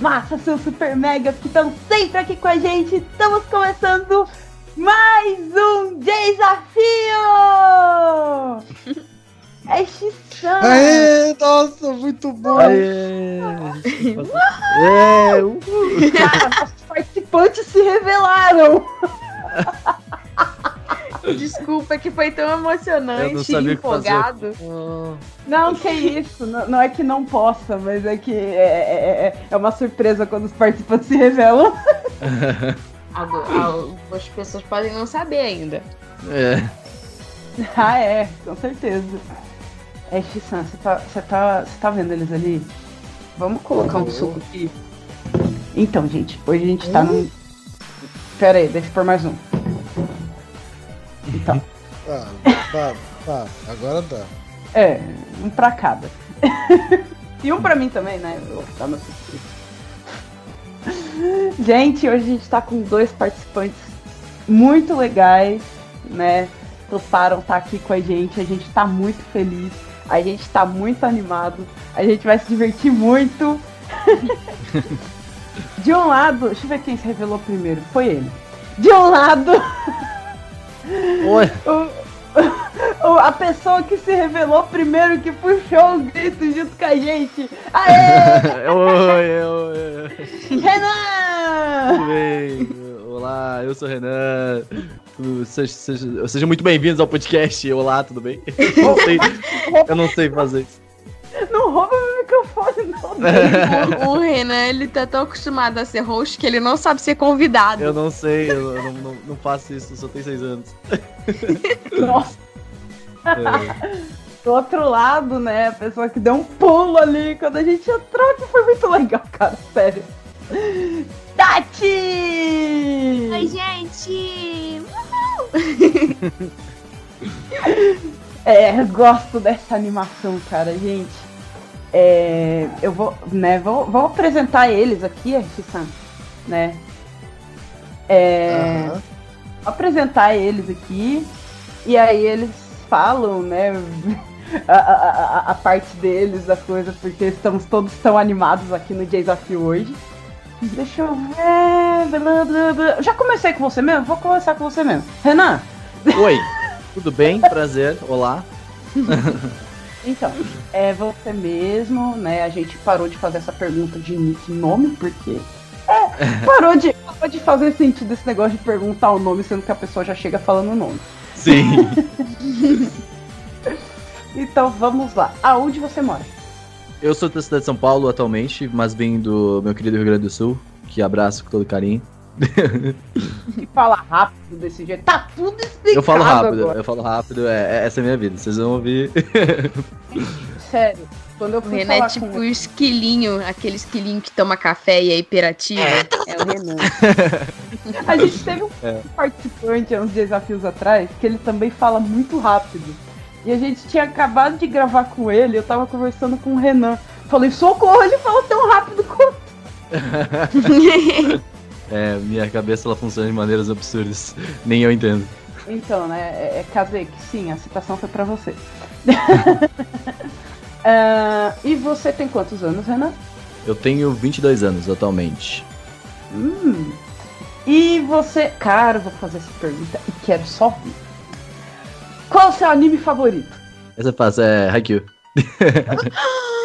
massas, seus super megas que estão sempre aqui com a gente. Estamos começando mais um desafio! É X-San! Aê, nossa, muito bom! Aê! é, uh. Cara, nossos participantes se revelaram! Desculpa que foi tão emocionante e empolgado. Não, que isso, não, não é que não possa, mas é que é, é, é- é uma surpresa quando os participantes se revelam. Algumas pessoas podem não saber ainda. É. Ah, é, com certeza. É, X-San, você tá, você tá, você tá vendo eles ali? Vamos colocar um suco aqui. Então, gente, hoje a gente tá num. Pera aí, deixa eu pôr mais um. Então, Tá, tá, tá, agora dá. é, um pra cada. e um pra mim também, né? Eu vou dar meu suco. Gente, hoje a gente tá com dois participantes muito legais, né? Toparam estar aqui com a gente, a gente tá muito feliz, a gente tá muito animado, a gente vai se divertir muito. De um lado, deixa eu ver quem se revelou primeiro, foi ele. De um lado, Oi. o- a pessoa que se revelou primeiro, que puxou o grito junto com a gente. Aê! Oi, oi, oi. Renan! Tudo bem? Olá, eu sou o Renan. Sejam muito bem-vindos ao podcast. Olá, tudo bem? Eu não sei, eu não sei fazer isso. Não rouba meu microfone, não. O, o Renan, ele tá tão acostumado a ser host que ele não sabe ser convidado. Eu não sei, eu não, não, não faço isso, eu só tenho seis anos. Nossa, É. do outro lado, né? A pessoa que deu um pulo ali quando a gente entrou, que foi muito legal, cara, sério. Tati! Oi, gente! É, eu gosto dessa animação, cara, gente. É, eu vou, né, vou, vou apresentar eles aqui, X-san, né? É, vou apresentar eles aqui e aí eles falam, né? A, a, a- a parte deles, das coisas, porque estamos todos tão animados aqui no desafio hoje. Deixa eu ver. blá, blá, blá. Já comecei com você mesmo? Vou começar com você mesmo. Renan, Oi, tudo bem? Prazer, olá. Então, é você mesmo, né? A gente parou de fazer essa pergunta de nome, porque. É, parou de, parou de fazer sentido esse negócio de perguntar o nome, sendo que a pessoa já chega falando o nome. Sim. Então vamos lá. Aonde você mora? Eu sou da cidade de São Paulo atualmente, mas venho do meu querido Rio Grande do Sul, que abraço com todo carinho. E fala rápido desse jeito. Tá tudo explicado Eu falo rápido, agora. eu falo rápido, é, é- essa é a minha vida, vocês vão ouvir. Sério. Quando eu O fui Renan é tipo o esquilinho, aquele esquilinho que toma café e é hiperativo. É o Renan. A gente teve um É. participante há uns desafios atrás que ele também fala muito rápido. E a gente tinha acabado de gravar com ele, eu tava conversando com o Renan. Falei, socorro, ele fala tão rápido quanto. É, minha cabeça ela funciona de maneiras absurdas. Nem eu entendo. Então, né, é, é Kazek, sim, a citação foi pra você. Ah, e você tem quantos anos, Renan? Eu tenho 22 anos atualmente. Hum. E você. Cara, vou fazer essa pergunta e quero só ver. Qual é o seu anime favorito? Essa é fácil, é Haikyuu.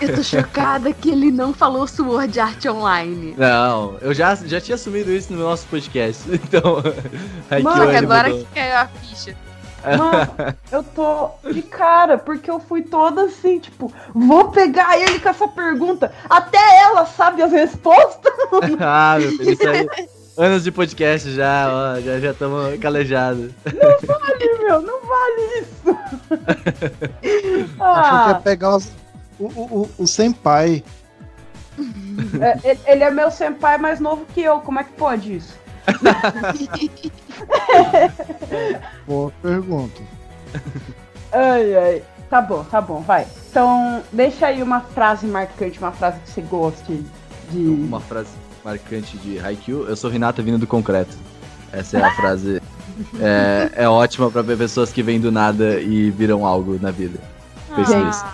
Eu tô chocada que ele não falou Sword Art Online. Não, eu já, já tinha assumido isso no nosso podcast. Então, Mano, que agora mudou. que caiu a ficha. Mano, eu tô de cara, porque eu fui toda assim, tipo, vou pegar ele com essa pergunta. Até ela sabe as respostas. ah, meu filho, isso aí. Anos de podcast já, ó, já já estamos calejados. Vale, meu, não vale isso. Achou que ia Ah, pegar os- o, o, o, o senpai. é, ele- é meu senpai mais novo que eu, como é que pode isso? Boa pergunta. Ai, ai. Tá bom, tá bom, vai. Então, deixa aí uma frase marcante, uma frase que você goste de. Uma frase marcante de Haikyuu. Eu sou Renata vindo do concreto. Essa é a frase. É, é ótima pra ver pessoas que vêm do nada e viram algo na vida. Pense nisso.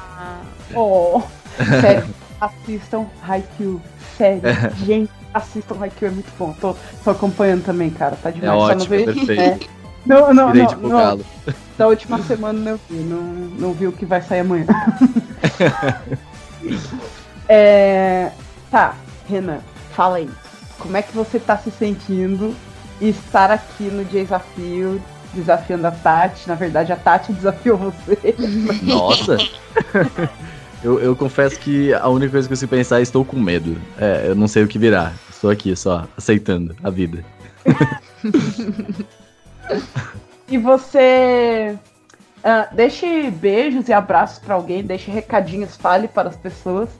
Oh, sério. assistam Haikyuu. Sério, gente, assistam Haikyuu, é muito bom. Tô, tô acompanhando também, cara, tá É demais. Só não ótimo, veio- perfeito. é. Não, não, Irei não, não. Da última semana não vi, não, não vi o que vai sair amanhã. É, tá, Renan, fala aí. Como é que você tá se sentindo estar aqui no desafio, desafiando a Tati? Na verdade, a Tati desafiou você. Nossa! eu, eu confesso que a única coisa que eu sei pensar é estou com medo. É, eu não sei o que virá. Estou aqui só, aceitando a vida. E você ah, deixe beijos e abraços pra alguém, deixe recadinhos, fale para as pessoas.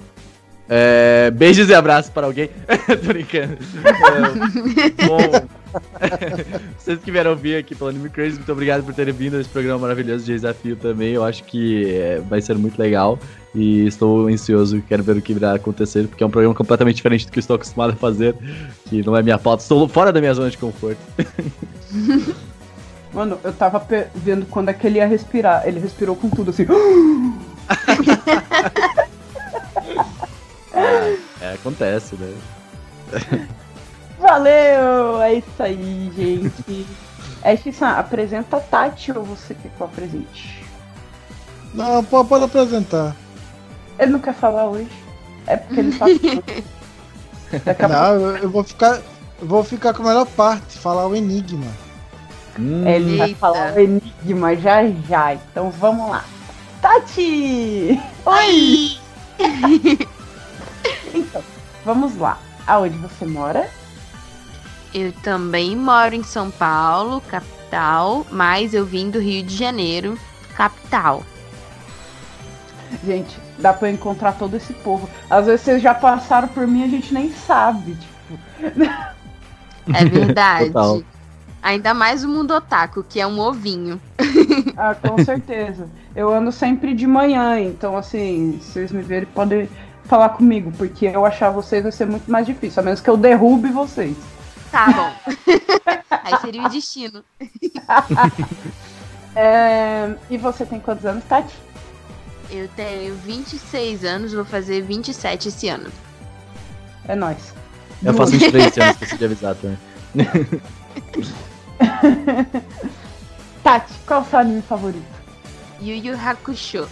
É, beijos e abraços para alguém. Tô brincando. É, bom, vocês que vieram ouvir aqui pelo Anime Crazy, muito obrigado por terem vindo a esse programa maravilhoso de desafio também. Eu acho que é, vai ser muito legal e estou ansioso, quero ver o que irá acontecer, porque é um programa completamente diferente do que estou acostumado a fazer, que não é minha pauta. Estou fora da minha zona de conforto. Mano, eu tava vendo quando é que ele ia respirar. Ele respirou com tudo assim. É, acontece, né? Valeu! É isso aí, gente. É isso, apresenta a Tati ou você quer que eu apresente? Não, pode, apresentar. Ele não quer falar hoje. É porque ele tá. Não, eu, eu vou ficar. Eu vou ficar com a melhor parte, falar o enigma. Hum, ele vai falar o enigma já já. Então vamos lá. Tati! Oi! então, vamos lá. Aonde você mora? Eu também moro em São Paulo, capital, mas eu vim do Rio de Janeiro, capital. Gente, dá pra eu encontrar todo esse povo. Às vezes vocês já passaram por mim e a gente nem sabe. Tipo, É verdade. Total. Ainda mais o mundo otaku, que é um ovinho. ah, com certeza. Eu ando sempre de manhã, então assim, se vocês me verem, podem falar comigo, porque eu achar vocês vai ser muito mais difícil, a menos que eu derrube vocês. Tá bom. Aí seria o destino. É, E você tem quantos anos, Tati? Eu tenho 26 anos, vou fazer 27 esse ano. É nóis. eu faço uns três anos, esqueci de avisar também. Tati, qual é o seu anime favorito? Yu Yu Hakusho.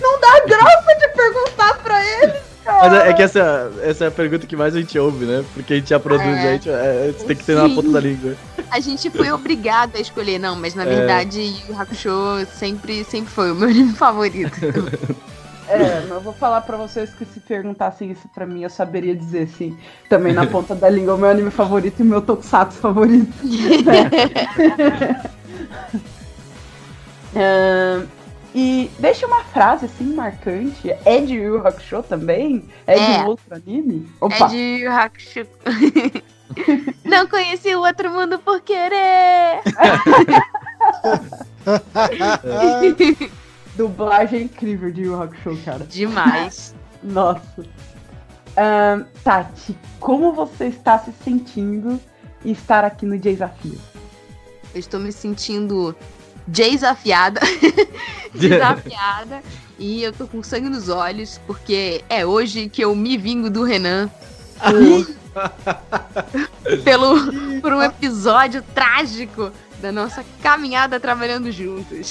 Não dá graça de perguntar pra eles, Mas é, é que essa, essa é a pergunta que mais a gente ouve, né? Porque a gente já produz, É. a gente, é, tem que ter na ponta da língua. A gente foi obrigada a escolher, não, mas na É. verdade Yu Yu Hakusho sempre, sempre foi o meu anime favorito. É, mas eu vou falar pra vocês que se perguntassem isso pra mim, eu saberia dizer sim. Também na ponta da língua, o meu anime favorito e o meu tokusatsu favorito. Ahn, e deixa uma frase assim marcante. É de Yu Hakusho também? É, É. de outro anime? É Opa! de Yu Hakusho. Não conheci o outro mundo por querer. Dublagem incrível de Yu Hakusho, cara. Demais. Nossa. Ahn, Tati, como você está se sentindo estar aqui no Desafio? Eu estou me sentindo desafiada. desafiada. E eu tô com sangue nos olhos, porque é hoje que eu me vingo do Renan. por- pelo, por um episódio trágico da nossa caminhada trabalhando juntos.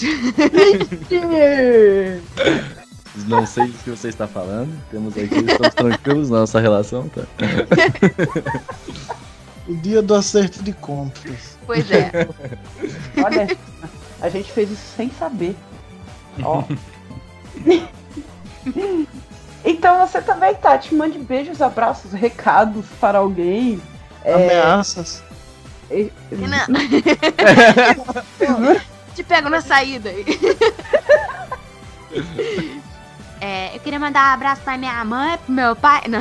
Não sei do que você está falando. Temos aqui, estamos tranquilos na nossa relação, tá? O dia do acerto de contas. Pois é. Olha, a gente fez isso sem saber. Ó. então você também, Tati, mande beijos, abraços, recados para alguém. É, Ameaças. e- Renan, te pego na saída. É, eu queria mandar um abraço pra minha mãe, pro meu pai. Não.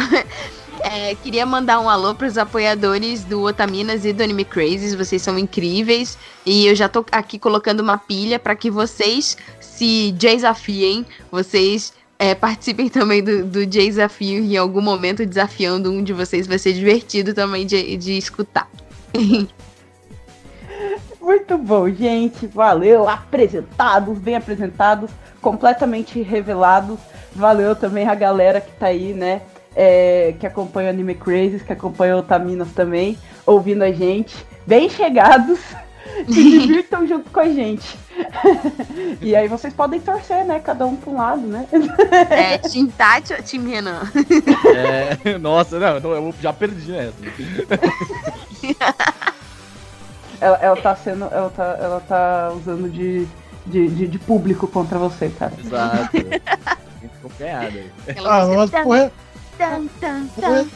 É, queria mandar um alô pros apoiadores do Otaminas e do Anime Crazes. Vocês são incríveis. E eu já tô aqui colocando uma pilha para que vocês se desafiem. Vocês é, participem também do, do desafio. Em algum momento, desafiando um de vocês vai ser divertido também de, de escutar. Muito bom, gente. Valeu. Apresentados, bem apresentados, completamente revelados. Valeu também a galera que tá aí, né? É, que acompanha o Anime Crazes, que acompanha o Taminas também, ouvindo a gente. Bem chegados. Se divirtam junto com a gente. e aí vocês podem torcer, né? Cada um pra um lado, né? É, Team Tati ou Team Renan? É, nossa, não, eu já perdi nessa. ela, ela tá sendo. Ela tá, ela tá usando de, de, de, de público contra você, cara. Exato. Ficou ganhada aí. Ela Ah, mas Re- tan, tan, tan.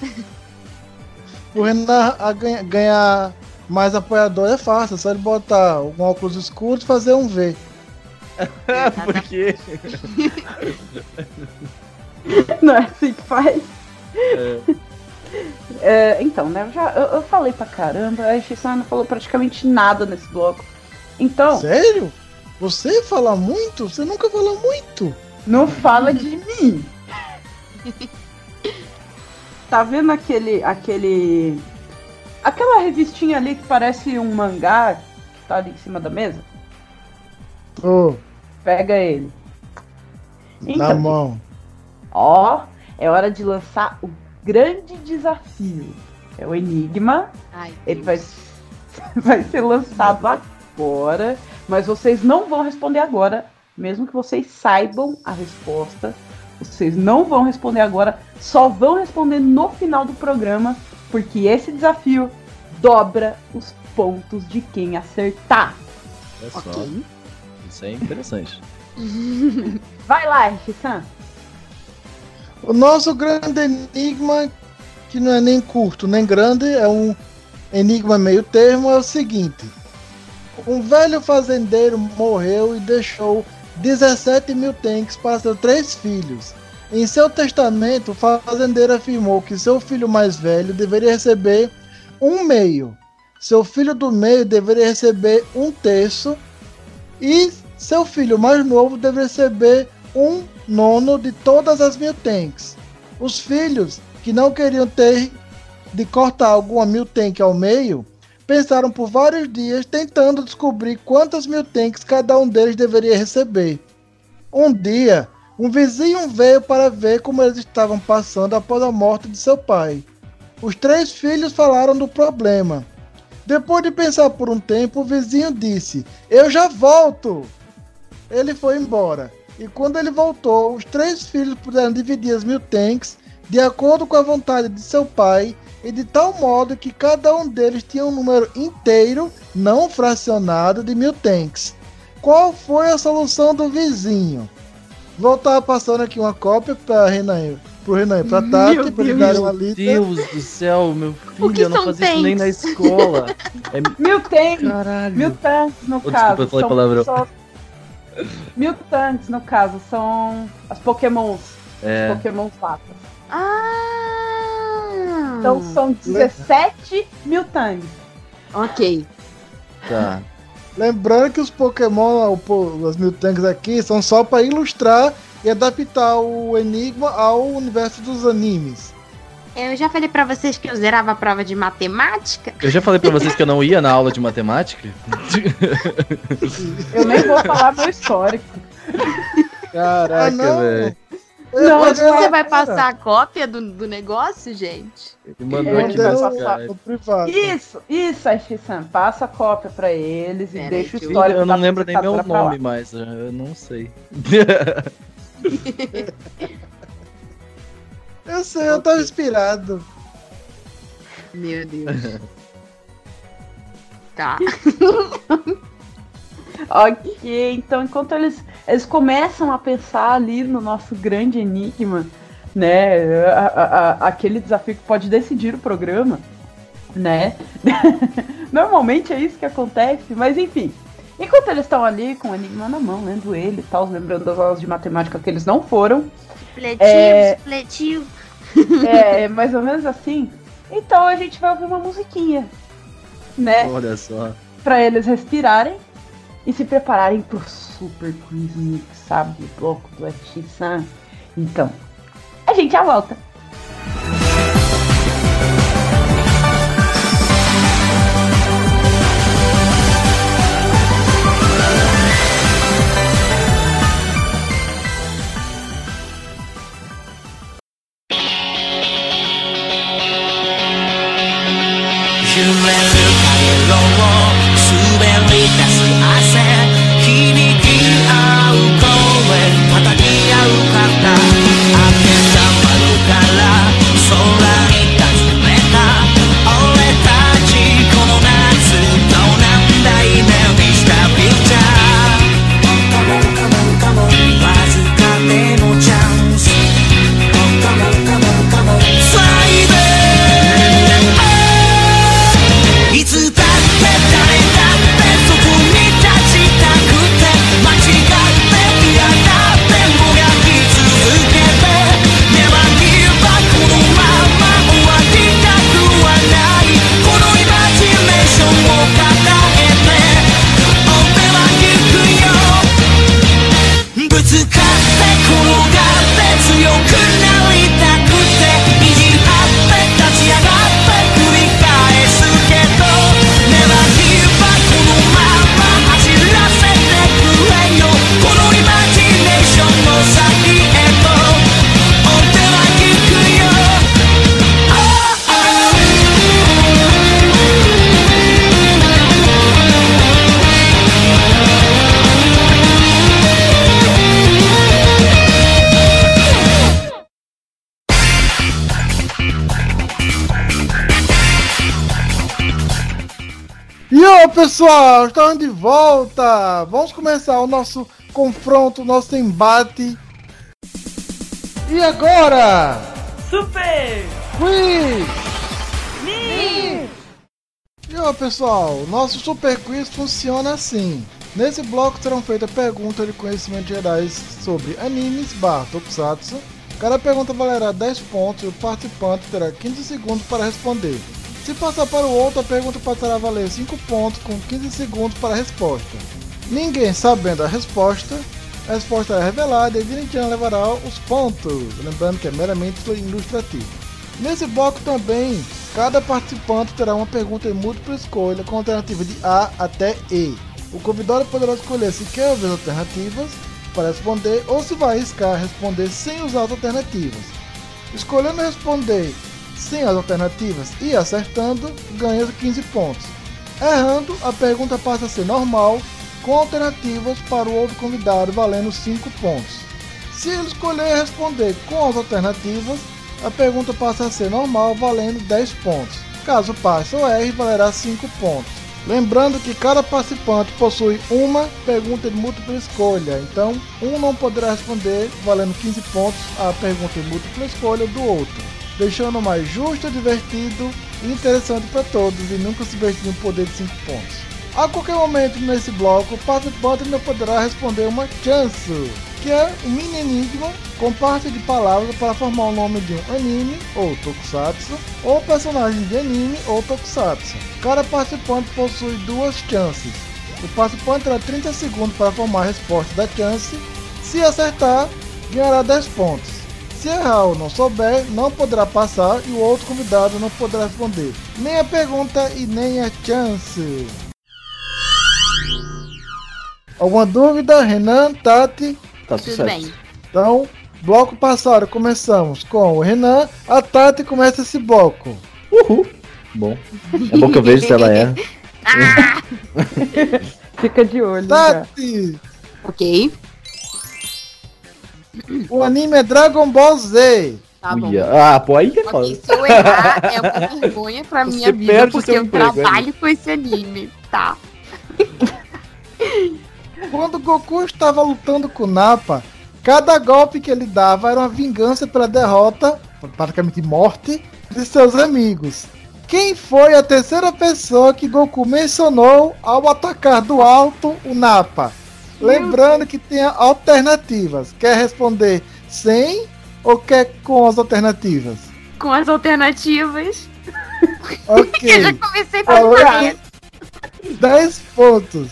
Pro Renan a ganha- ganhar mais apoiador é fácil, é só ele botar um óculos escuro e fazer um V. Por quê? Não é assim que faz. É, É, então, né? Eu, já, eu, eu falei pra caramba, a Shissan não falou praticamente nada nesse bloco. Então, Sério? Você fala muito? Você nunca fala muito. não fala de mim. Tá vendo aquele. aquele. aquela revistinha ali que parece um mangá que tá ali em cima da mesa? Ô, Pega ele. na Então, mão. ó, é hora de lançar o grande desafio. É o Enigma. Ai, Ele vai, vai ser lançado agora, mas vocês não vão responder agora, mesmo que vocês saibam a resposta. Vocês não vão responder agora, só vão responder no final do programa, porque esse desafio dobra os pontos de quem acertar. olha só. Ok. Isso é interessante. Vai lá, Rissan. O nosso grande enigma, que não é nem curto nem grande, é um enigma meio termo, é o seguinte. Um velho fazendeiro morreu e deixou 17 mil tanques para seus três filhos. Em seu testamento, o fazendeiro afirmou que seu filho mais velho deveria receber um meio, seu filho do meio deveria receber um terço e seu filho mais novo deveria receber um nono de todas as mil tanks. Os filhos que não queriam ter de cortar alguma mil tank ao meio pensaram por vários dias tentando descobrir quantas mil tanks cada um deles deveria receber. Um dia, um vizinho veio para ver como eles estavam passando após a morte de seu pai. Os três filhos falaram do problema. Depois de pensar por um tempo, o vizinho disse: Eu já volto! Ele foi embora. E quando ele voltou, os três filhos puderam dividir as mil tanks de acordo com a vontade de seu pai e de tal modo que cada um deles tinha um número inteiro, não fracionado, de mil tanks. Qual foi a solução do vizinho? Vou estar passando aqui uma cópia para Renan, pro Renan e pra Tati, Meu para ele Deus. darem uma Meu lista. Deus do céu, meu filho, eu não fazia isso nem na tanks? escola. É, Mil tanks, caralho. mil tanks no Oh, caso. desculpa, eu falei são- palavrão. são- Mil tanks no caso são as pokémons. É, Pokémon latas. Ah! Então são 17 mil tanks. Ok. tá. Lembrando que os Pokémon, o po- as mil tanks aqui, são só para ilustrar e adaptar o enigma ao universo dos animes. Eu já falei pra vocês que eu zerava a prova de matemática. Eu já falei pra vocês que eu não ia na aula de matemática. Eu nem vou falar meu histórico. Caraca, Ah, velho. Eu Não, você vai agora. passar a cópia do, do negócio, gente? Ele mandou Ele aqui vai no no privado. Isso, isso, Aishisan. Passa a cópia pra eles e Pera deixa o histórico Eu não lembro nem meu nome mais, eu não sei. Eu sei, eu tava inspirado. Meu Deus. tá. Ok, então enquanto eles, eles começam a pensar ali no nosso grande enigma, né? a- a- a- aquele desafio que pode decidir o programa, né? Normalmente é isso que acontece, mas enfim. Enquanto eles estão ali com o enigma na mão, lendo ele e tal, lembrando das aulas de matemática que eles não foram, Supletivo, É. supletivo. é mais ou menos assim. Então a gente vai ouvir uma musiquinha, né? Olha só. Pra eles respirarem e se prepararem pro Super Quiz Mix, sabe? O bloco do FX-San. Então, a gente já volta. Pessoal, estamos de volta! Vamos começar o nosso confronto, o nosso embate. E agora? Super! Quiz! E ó pessoal, nosso Super Quiz funciona assim. Nesse bloco serão feitas perguntas de conhecimentos gerais sobre animes barra tokusatsu. Cada pergunta valerá 10 pontos e o participante terá 15 segundos para responder. Se passar para o outro, a pergunta passará a valer 5 pontos com 15 segundos para a resposta. Ninguém sabendo a resposta, a resposta é revelada e Direitinho levará os pontos, lembrando que é meramente ilustrativo. Nesse bloco também, cada participante terá uma pergunta em múltipla escolha com alternativa de A até E. O convidado poderá escolher se quer ouvir as alternativas para responder ou se vai arriscar responder sem usar as alternativas. Escolhendo responder sem as alternativas e acertando, ganha 15 pontos. Errando, a pergunta passa a ser normal, com alternativas para o outro convidado valendo 5 pontos. Se ele escolher responder com as alternativas, a pergunta passa a ser normal, valendo 10 pontos. Caso passe ou erre, valerá 5 pontos. Lembrando que cada participante possui uma pergunta de múltipla escolha, então um não poderá responder valendo 15 pontos a pergunta de múltipla escolha do outro, deixando mais justo, divertido e interessante para todos e nunca subestimem o poder de 5 pontos. A qualquer momento nesse bloco, o participante ainda poderá responder uma chance, que é um mini enigma com parte de palavras para formar o nome de um anime ou tokusatsu, ou personagem de anime ou tokusatsu. Cada participante possui duas chances. O participante terá 30 segundos para formar a resposta da chance. Se acertar, ganhará 10 pontos. Se errar ou não souber, não poderá passar e o outro convidado não poderá responder nem a pergunta e nem a chance. Alguma dúvida? Renan, Tati? Tá Tudo bem. Então, bloco passado, começamos com o Renan. A Tati começa esse bloco. Uhul. Bom. É bom que eu vejo se ela erra. Fica de olho. já. Tati! Ok. O anime é Dragon Ball Z. Tá bom. Ah, pô, aí que é foda. Se eu errar, é uma vergonha pra Você minha vida, perde o porque seu eu emprego, trabalho com esse anime. Tá. Quando Goku estava lutando com Nappa, cada golpe que ele dava era uma vingança pela derrota, praticamente morte, de seus amigos. Quem foi a terceira pessoa que Goku mencionou ao atacar do alto o Nappa? Lembrando que tem alternativas. Quer responder sem ou quer com as alternativas? Com as alternativas. Ok. Eu já comecei com Olá. isso. 10 pontos.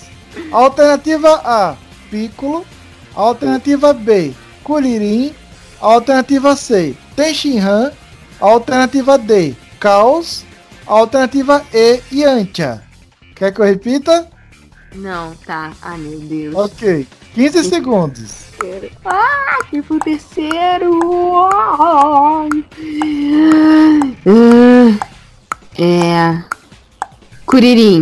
Alternativa A, Piccolo. Alternativa B, Kuririn. Alternativa C, Tenshinhan. Alternativa D, Caos. Alternativa E, Yantia. Quer que eu repita? Não, tá. Ai, meu Deus. Ok. 15 segundos. Ah, fui pro terceiro. É. Curirim.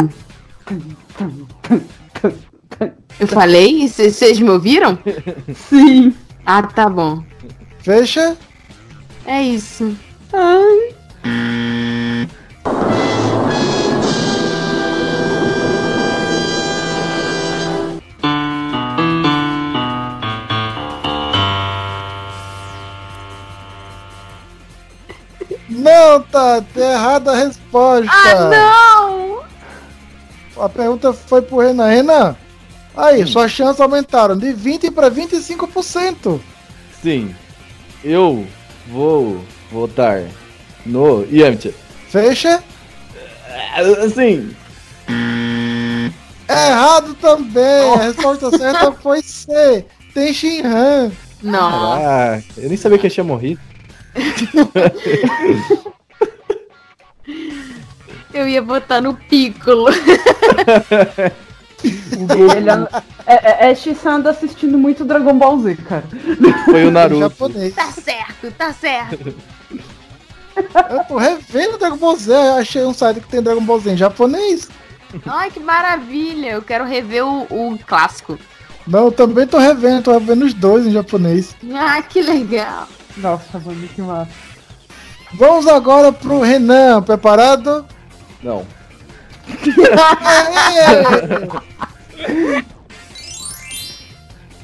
Eu falei? Vocês me ouviram? Sim. Ah, tá bom. Fecha. É isso. Não, Tati. É errada a resposta. Ah, não! A pergunta foi pro Renan. Renan, aí, suas chances aumentaram de 20 para 25%. Sim. Eu vou votar no Yamcha. Fecha. Assim, É errado também. A resposta certa foi C. Ten Shinhan. Não. Ah, eu nem sabia que ele tinha morrido. Eu ia botar no Piccolo. Ele é, é, é X-San anda assistindo muito Dragon Ball Z, cara. Foi o Naruto. japonês. Tá certo, tá certo. Eu tô revendo Dragon Ball Z. Achei um site que tem Dragon Ball Z em japonês. Ai, que maravilha. Eu quero rever o, o clássico. Não, eu também tô revendo. Tô revendo os dois em japonês. Ah, que legal. Nossa, mano, que massa. Vamos agora pro Renan. Preparado? Não.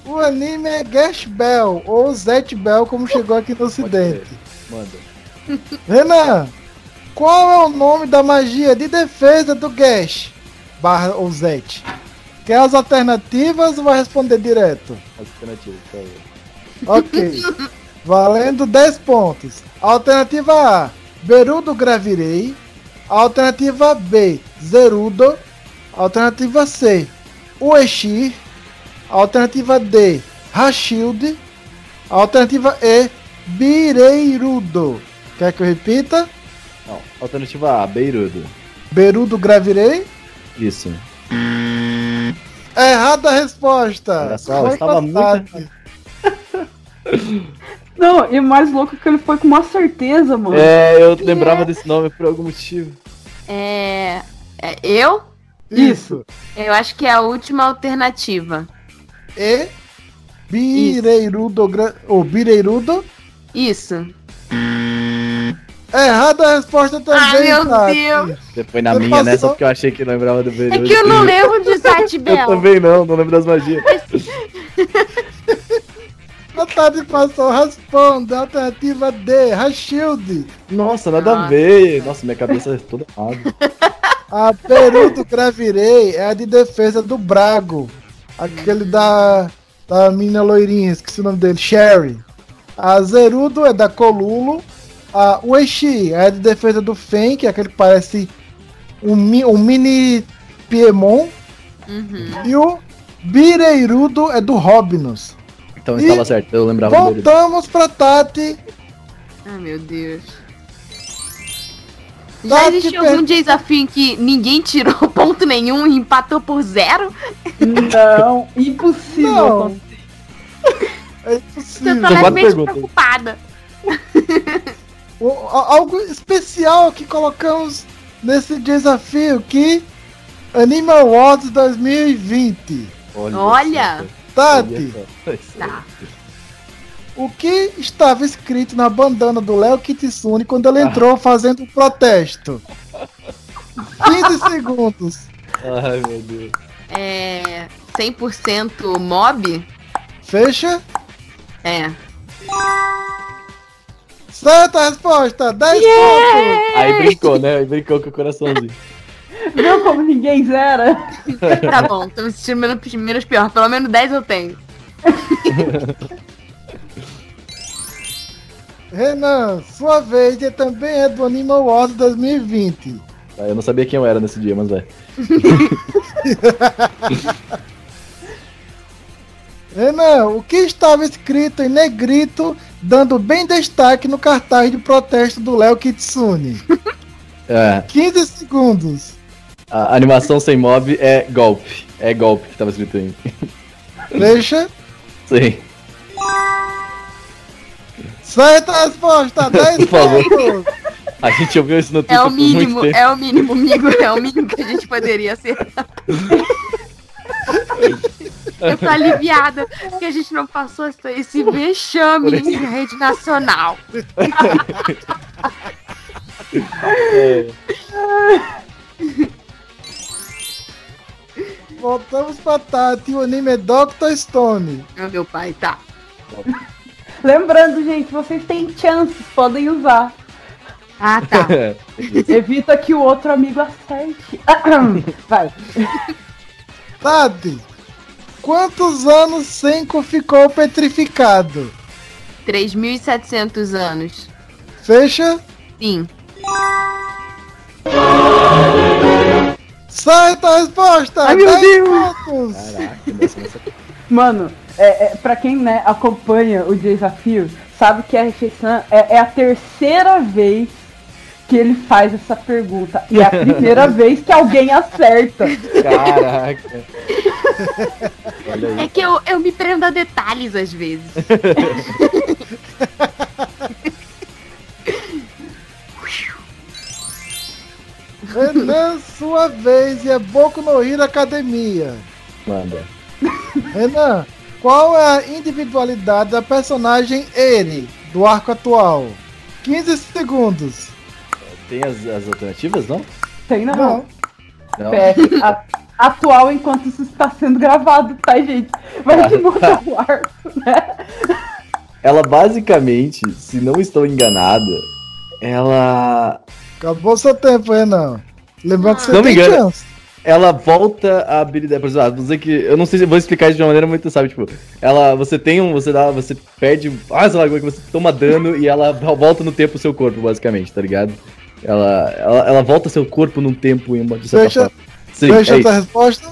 o anime é Gash Bell, ou Zet Bell, como chegou aqui no ocidente. Manda. Renan, qual é o nome da magia de defesa do Gash? Barra ou Zet? Quer as alternativas ou vai responder direto? Alternativa, por favor. Ok. Valendo 10 pontos. Alternativa A, Berudo Gravirei. Alternativa B, Zerudo. Alternativa C, Ueshir. Alternativa D, Hashield. Alternativa E, Bireirudo. Quer que eu repita? Não. Alternativa A, Beirudo. Berudo Gravirei? Isso. Errada a resposta. Olha só, estava passado. Não, e o mais louco é que ele foi com uma certeza, mano. É, eu lembrava desse nome por algum motivo. É, é, Eu? Isso. Eu acho que é a última alternativa. E Bireirudo ou Bireirudo? Isso. Errada a resposta também. Ai, meu Tati. Deus. Você foi na Você minha nessa passou? porque eu achei que lembrava do Beirudo. É que eu não lembro de Zat Eu também não, não lembro das magias. A Tati passou, responda. Alternativa D, Hashield. Nossa, nada a Nossa. ver. Nossa, minha cabeça é toda errada. A Peru do Gravirei é a de defesa do Brago. Aquele da, da menina loirinha, esqueci o nome dele, Sherry. A Zerudo é da Colulo. A Ueshi é a de defesa do Fen, que é aquele que parece um, um mini Piemon. Uhum. E o Bireirudo é do Robinus. Então E estava certo, eu lembrava. Voltamos pra Tati. Ai, meu Deus. Já Tati existe per- algum desafio em que ninguém tirou ponto nenhum e empatou por zero? Não, impossível. Não. É Eu impossível. tô quatro levemente preocupada. Algo especial que colocamos nesse desafio que Anime Awards 2020. Olha. Tati. Tá. o que estava escrito na bandana do Léo Kitsune quando ele entrou fazendo um protesto? 15 segundos. Ai, meu Deus. É. 100% mob? Fecha. É. Certa resposta, 10 pontos. Aí brincou, né? Aí brincou com o coraçãozinho. Viu como ninguém zera? Tá bom, tô me sentindo menos, menos pior. Pelo menos 10 eu tenho. Renan, sua vez e também é do Anime Awards 2020. Tá, eu não sabia quem eu era nesse dia, mas vai. Renan, o que estava escrito em negrito, dando bem destaque no cartaz de protesto do Léo Kitsune? É, 15 segundos. A animação sem mob é golpe. É golpe que tava escrito aí. Fecha. Sim. Certa resposta, 10 Por favor. pontos. A gente ouviu isso no É Twitter o por muito mínimo, tempo. é o mínimo, amigo. É o mínimo que a gente poderia acertar. Eu tô aliviada que a gente não passou esse- esse vexame em rede nacional. É, Voltamos pra Tati, o anime é Dr. Stone. Ah, meu pai, tá. Lembrando, gente, vocês têm chances, podem usar. Ah, tá. Evita que o outro amigo acerte. Vai. Tati, quantos anos Senko ficou petrificado? 3.700 anos. Fecha. Sim. Certa resposta, Ai, meu 10 Deus. pontos. Caraca. Mano, é, é, pra quem né, acompanha o desafio, sabe que a refeição é, é a terceira vez que ele faz essa pergunta. E é a primeira vez que alguém acerta. Caraca. Olha aí. É que eu, eu me prendo a detalhes às vezes. Renan, sua vez, e é Boku no Hero Academia. Manda. Renan, qual é a individualidade da personagem Eri, do arco atual? 15 segundos. Tem as, as alternativas, não? Tem não. Não. Não. É, a- atual enquanto isso está sendo gravado, tá, gente? Vai que muda o arco, né? Ela basicamente, se não estou enganada, ela. Acabou seu tempo, Renan. Lembrando que você Não me tem engano. chance. Ela volta a habilidade. Por exemplo, vamos dizer que. Eu não sei se vou explicar isso de uma maneira muito, sabe? Tipo, ela. Você tem um. Você dá. Você perde. Ah, sei lá, que você toma dano e ela volta no tempo o seu corpo, basicamente, tá ligado? Ela, ela, ela volta seu corpo num tempo em uma de certa forma. Sim, Fecha é essa isso. resposta.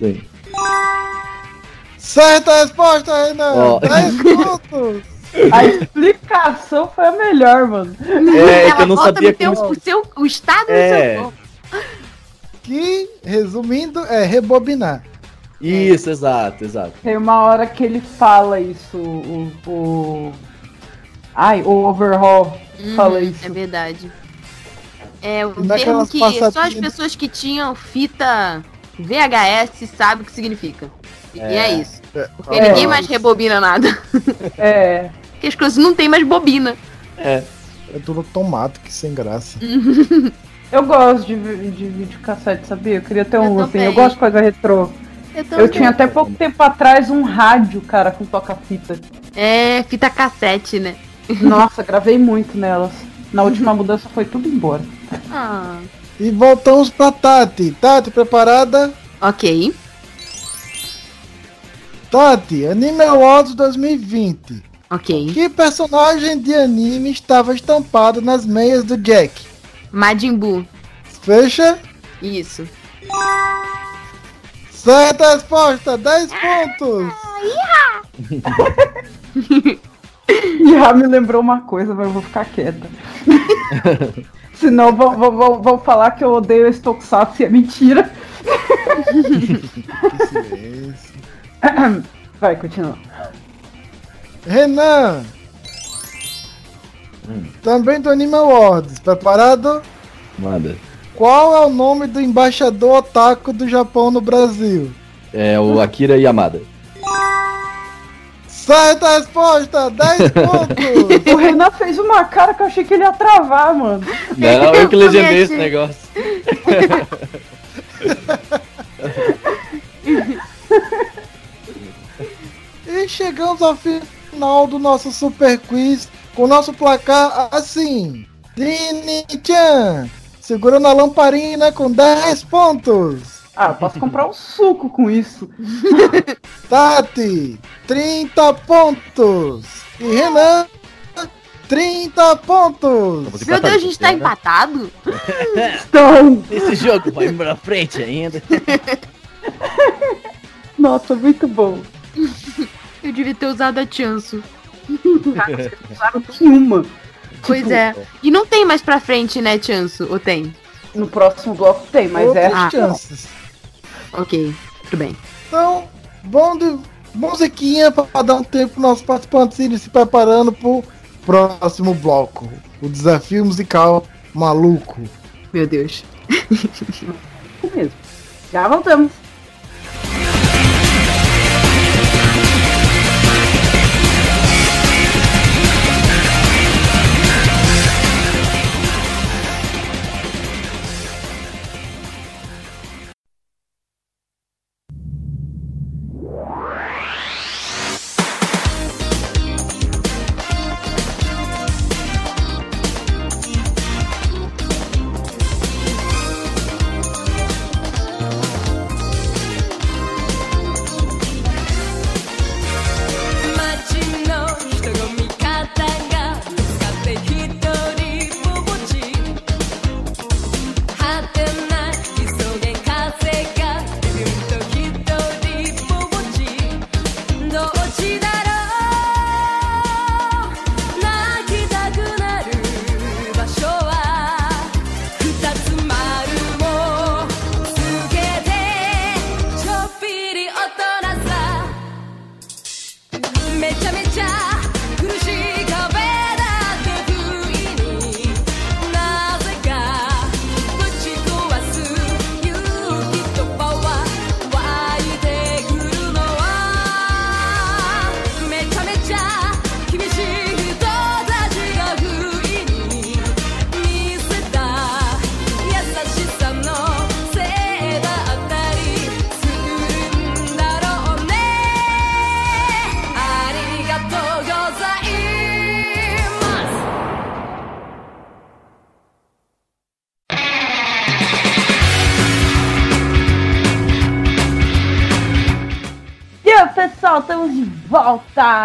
Sim. Certa resposta, Renan. Ó. 10 pontos. A explicação foi a melhor, mano. É, que Ela eu não sabia teu, como. o, seu, o estado É. do seu corpo. Que, resumindo, é rebobinar. Isso, exato, exato. Tem uma hora que ele fala isso, o. o... Ai, o overhaul fala Uhum, isso. É verdade. É o termo que só as passadinhas- pessoas que tinham fita VHS sabem o que significa. E e é, isso. Porque É. ninguém mais rebobina nada. É. Porque as coisas não tem mais bobina. É. É tudo automático, sem graça. Eu gosto de, de videocassete, sabia? Eu queria ter um Eu assim. também. Eu gosto de coisa retrô. Eu, Eu tinha até pouco tempo atrás um rádio, cara, com toca-fita. É, fita cassete, né? Nossa, gravei muito nelas. Na última mudança foi tudo embora. Ah, E voltamos pra Tati. Tati, preparada? ok. Tati, Anime Awards 2020. Ok. Que personagem de anime estava estampado nas meias do Jack? Majin Buu. Fecha. Isso. Certa resposta, 10 pontos. E já me lembrou uma coisa, mas eu vou ficar quieta. Senão vão, vão, vão, vão falar que eu odeio esse Tokusatsu e é mentira. Que silêncio. Vai, continua. Renan. Também do Anime Awards. Preparado? Manda. Qual é o nome do embaixador otaku do Japão no Brasil? É o Akira Yamada. Certa resposta, 10 pontos. O Renan fez uma cara que eu achei que ele ia travar, mano. Não, eu que legendei esse negócio. E chegamos ao final do nosso super quiz com o nosso placar assim. Dini-chan segurando a lamparina com 10 pontos. Ah, eu posso comprar um suco com isso. Tati, 30 pontos. E Renan, 30 pontos. Meu Deus, a gente tá empatado? Então, Esse jogo vai pra frente ainda. nossa, muito bom. Eu devia ter usado a Chanso. Usaram nenhuma. Pois é. E não tem mais pra frente, né, Chanso? Ou tem? No próximo bloco tem, mas é. Outras Ah. chances. Ok, tudo bem. Então, bom de musiquinha para dar um tempo para nossos participantes irem se preparando pro próximo bloco. O desafio musical maluco. Meu Deus. Isso mesmo. Já voltamos.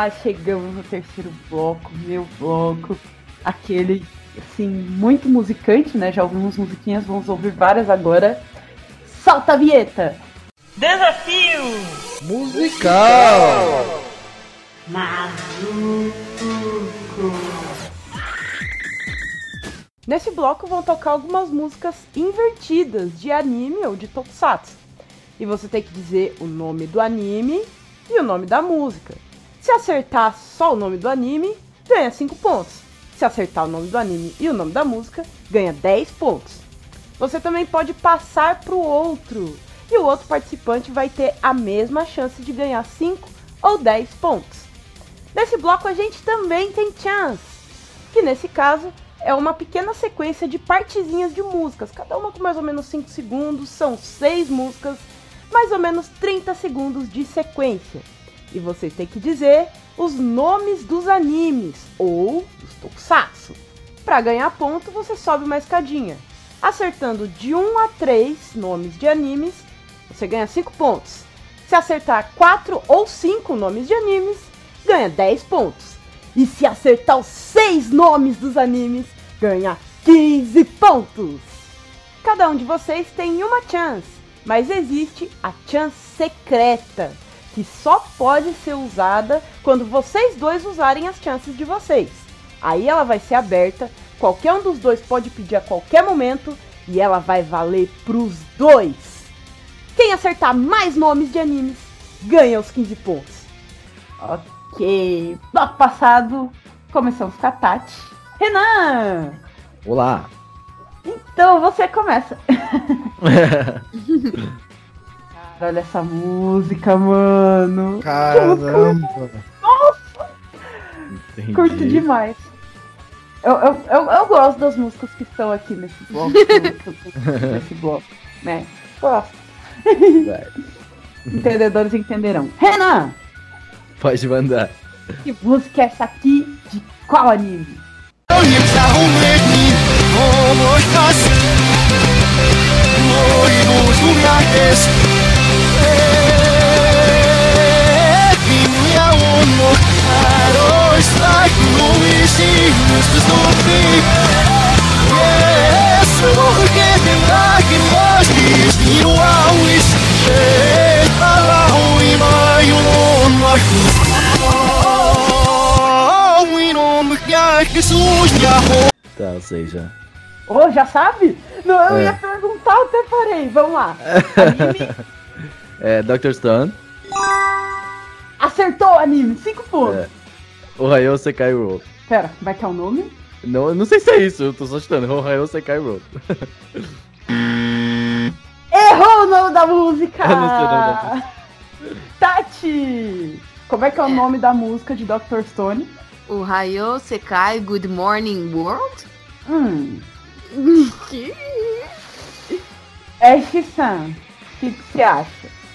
Chegamos no terceiro bloco, meu bloco. Aquele, assim, muito musicante, né? Já ouvimos musiquinhas, vamos ouvir várias agora. Solta a vinheta! Desafio! Musical! Nesse bloco vão tocar algumas músicas invertidas de anime ou de tokusatsu. E você tem que dizer o nome do anime e o nome da música. Se acertar só o nome do anime, ganha 5 pontos. Se acertar o nome do anime e o nome da música, ganha 10 pontos. Você também pode passar para o outro. E o outro participante vai ter a mesma chance de ganhar 5 ou 10 pontos. Nesse bloco a gente também tem chance, que nesse caso é uma pequena sequência de partezinhas de músicas, cada uma com mais ou menos 5 segundos, são 6 músicas, mais ou menos 30 segundos de sequência. E você tem que dizer os nomes dos animes ou dos tokusatsu. Para ganhar ponto, você sobe uma escadinha. Acertando de 1 a 3 nomes de animes, você ganha 5 pontos. Se acertar 4 ou 5 nomes de animes, ganha 10 pontos. E se acertar os 6 nomes dos animes, ganha 15 pontos. Cada um de vocês tem uma chance, mas existe a chance secreta, que só pode ser usada quando vocês dois usarem as chances de vocês. Aí ela vai ser aberta, qualquer um dos dois pode pedir a qualquer momento e ela vai valer pros dois. Quem acertar mais nomes de animes ganha os 15 pontos. Ok, bloco passado, começamos com a Tati. Renan! Olá! Então você começa. Olha essa música, mano. Caramba! Entendi. Curto demais. Eu, eu, eu, eu gosto das músicas que estão aqui nesse bloco. nesse bloco, né? Gosto. Entendedores entenderão. Renan! Pode mandar. Que música é essa aqui? De qual anime? Tá, sei já. Ô, já sabe? Não, eu É. ia perguntar, até parei. Vamos lá. Anime. É, Dr. Stone, Acertou o anime. Cinco pontos. É. Ohio Sekai Roll. Pera, como é que é o nome? Não, não sei se é isso, eu tô só chutando. Ohio Sekai Roll. Errou o nome da música! Eu não sei o nome da Tati! Como é que é o nome da música de Dr. Stone? O Hayo Sekai Good Morning World? Hum. Ash-san, o que que você acha?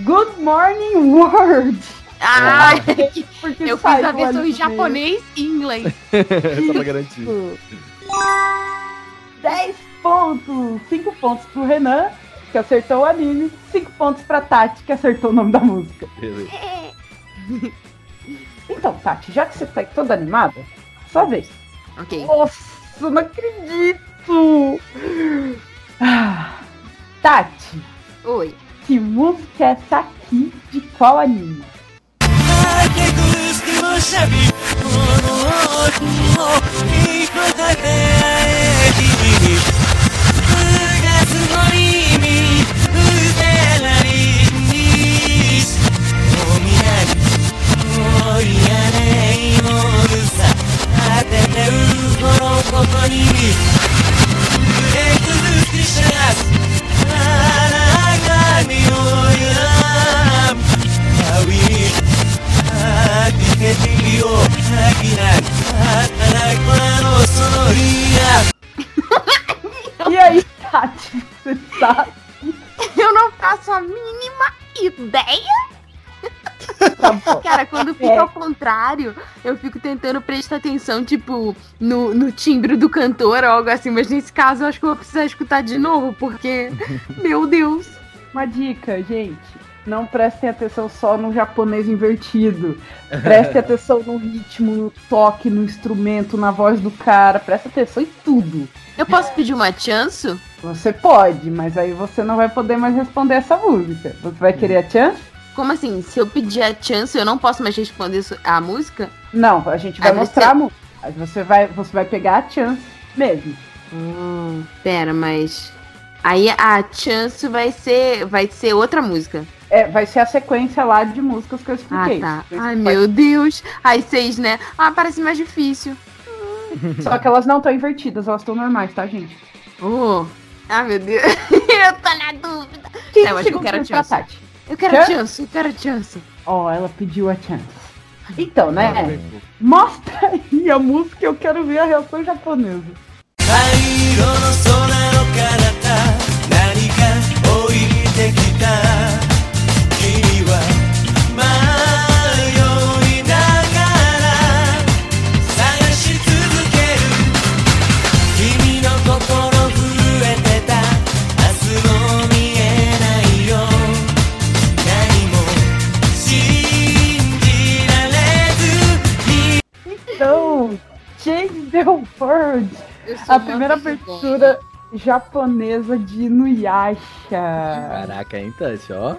Good Morning World. Ah, Porque eu fiz a versão em japonês e inglês. Só pra garantir. mesmo. 10 pontos. 5 pontos pro Renan, que acertou o anime. 5 pontos pra Tati, que acertou o nome da música. Beleza. Então, Tati, já que você tá toda animada, sua vez. Ok. Nossa, não acredito! Ah, Tati, Oi. Que música é essa aqui de qual anime?「E aí, Tati, você tá, Eu não faço a mínima ideia. tá. Cara, quando fica É. ao contrário, eu fico tentando prestar atenção, tipo, no, no timbre do cantor ou algo assim. Mas nesse caso, eu acho que eu vou precisar escutar de novo, porque, meu Deus. Uma dica, gente. Não prestem atenção só no japonês invertido. Prestem atenção no ritmo, no toque, no instrumento, na voz do cara. Presta atenção em tudo. Eu posso pedir uma chance? Você pode, mas aí você não vai poder mais responder essa música. Você vai querer a chance? Como assim? Se eu pedir a chance, eu não posso mais responder a música? Não, a gente vai Aí você- mostrar a música. Aí você vai, você vai pegar a chance mesmo. Hum, pera, mas. Aí a chance vai ser. Vai ser outra música. É, vai ser a sequência lá de músicas que eu Ah, expliquei. tá. Você Ai, meu Deus. Ai, seis, né? Ah, parece mais difícil. Só que elas não estão invertidas, elas estão normais, tá, gente? Oh. Ah, meu Deus. eu tô na dúvida. Quem eu acho que eu quero a chance. Tati? Eu quero Quer? chance, eu quero chance. Ó, ela pediu a chance. Então, né? Mostra aí a música eu quero ver a reação japonesa. 灰 Então, Change the World, a primeira abertura japonesa de Inuyasha. Caraca, hein, Tati, ó.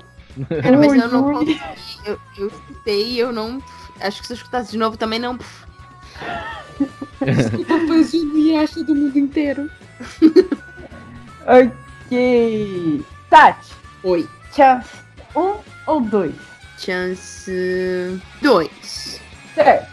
Cara, mas eu não Ui, ui. consegui. Eu, eu escutei e eu não. Acho que se eu escutasse de novo também não. Desculpa, fãs de Inuyasha do mundo inteiro. Ok. Tati, Oi. chance um ou dois? Chance 2. Certo.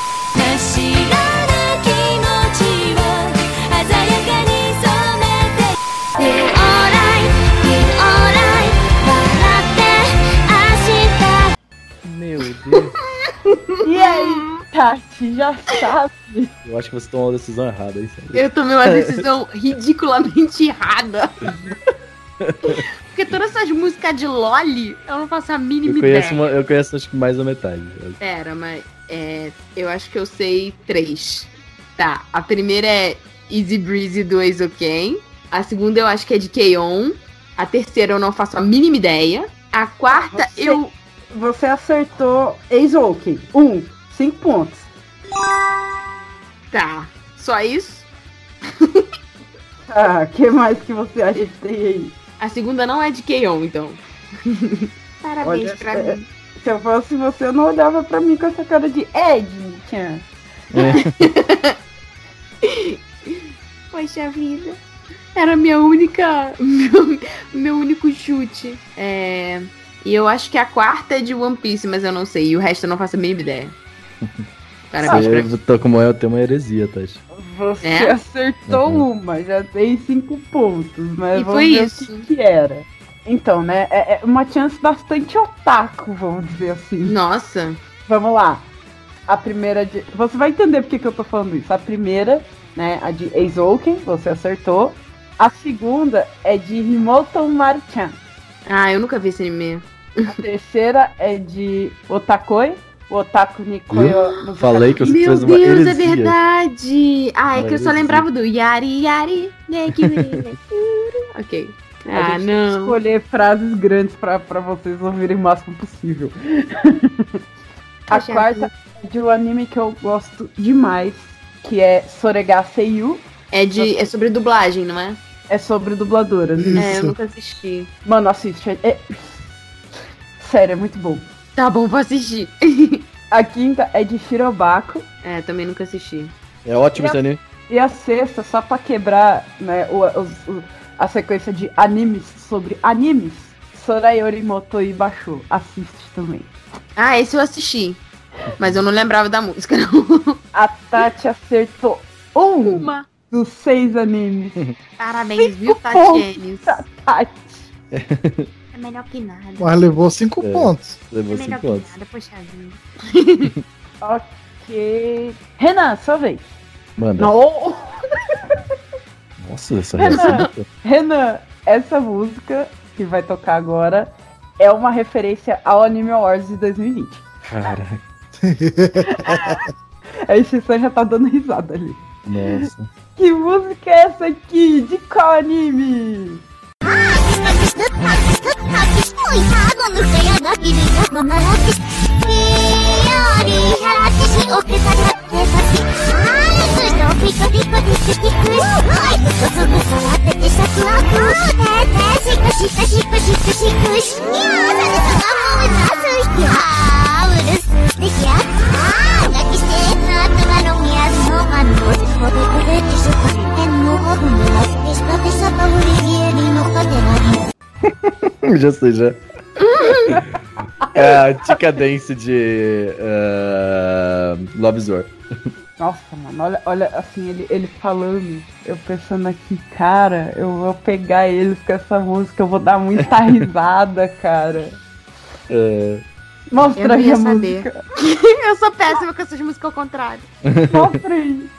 E aí, Tati, já sabe. Eu acho que você tomou uma decisão errada, hein. Eu tomei uma decisão ridiculamente errada. Porque todas essas músicas de Loli, eu não faço a mínima Eu conheço, ideia. uma, eu conheço acho que mais da metade. Pera, mas é, eu acho que eu sei três. Tá, a primeira é Easy Breezy do Eizouken. A segunda eu acho que é de K-On! A terceira eu não faço a mínima ideia. A quarta Você- eu. Você acertou Eizouken. Um, cinco pontos. Tá, só isso? Ah, que mais que você acha que tem aí? A segunda não é de K-On! então. Parabéns Olha, pra é- mim. Se eu fosse você, eu não olhava pra mim com essa cara de Ed, Chan. Poxa vida. Era a minha única. Meu, meu único chute. É. E eu acho que a quarta é de One Piece, mas eu não sei. E o resto eu não faço a mínima ideia. Parabéns pra mim. Você tô como eu, tenho uma heresia, Tati. Você É? acertou Uhum. uma, já tem cinco pontos, mas E vamos foi ver isso. o que, que era. Então, né? É, é uma chance bastante otaku, vamos dizer assim. Nossa. Vamos lá. A primeira de. Você vai entender por que que eu tô falando isso. A primeira, né? A de Eizouken, você acertou. A segunda é de Himoto Maruchan. Ah, eu nunca vi esse anime. A terceira é de Otakoi. O Otaku Nikoyo. no Falei que você Meu fez uma Deus, heresia. é verdade! Ah, é Uma que eu só lembrava do Yari Yari. Nekuru. ok. A Ah, gente tem que não. escolher frases grandes pra, pra vocês ouvirem o máximo possível. a Poxa quarta é de um anime que eu gosto demais, que é Sorega Seiyu. É, de, é sobre dublagem, não é? É sobre dubladoras. É, eu Isso. nunca assisti. Mano, assiste. é- é- Sério, é muito bom. Tá bom, vou assistir. A quinta é de Shirobako. É, também nunca assisti. É ótimo esse anime. E a sexta, só pra quebrar né, o, os- o- a sequência de animes sobre animes, Sorayori Motoi baixou. Assiste também. Ah, esse eu assisti. Mas eu não lembrava da música, não. A Tati acertou um Uma. dos seis animes. Parabéns, viu, Cinco. Tatianes? da Tati. É melhor que nada. Mas levou cinco É. pontos. Levou É melhor cinco que pontos. nada, poxa vida. Ok. Renan, sua vez. Manda. Não. Nossa, essa Renan. Renan, essa música que vai tocar agora é uma referência ao Anime Awards de 2020. Caraca. A Inscrição já tá dando risada ali. Nossa. Que música é essa aqui? De qual anime? もう já sei, já. é a dica Dance de eh, uh, Lobisor. Nossa, mano, olha, olha assim, ele, ele falando, eu pensando aqui, cara, eu vou pegar eles com essa música, eu vou dar muita risada, cara. É... Mostra aí a saber. música. eu sou péssima com essas músicas ao contrário. Sofre.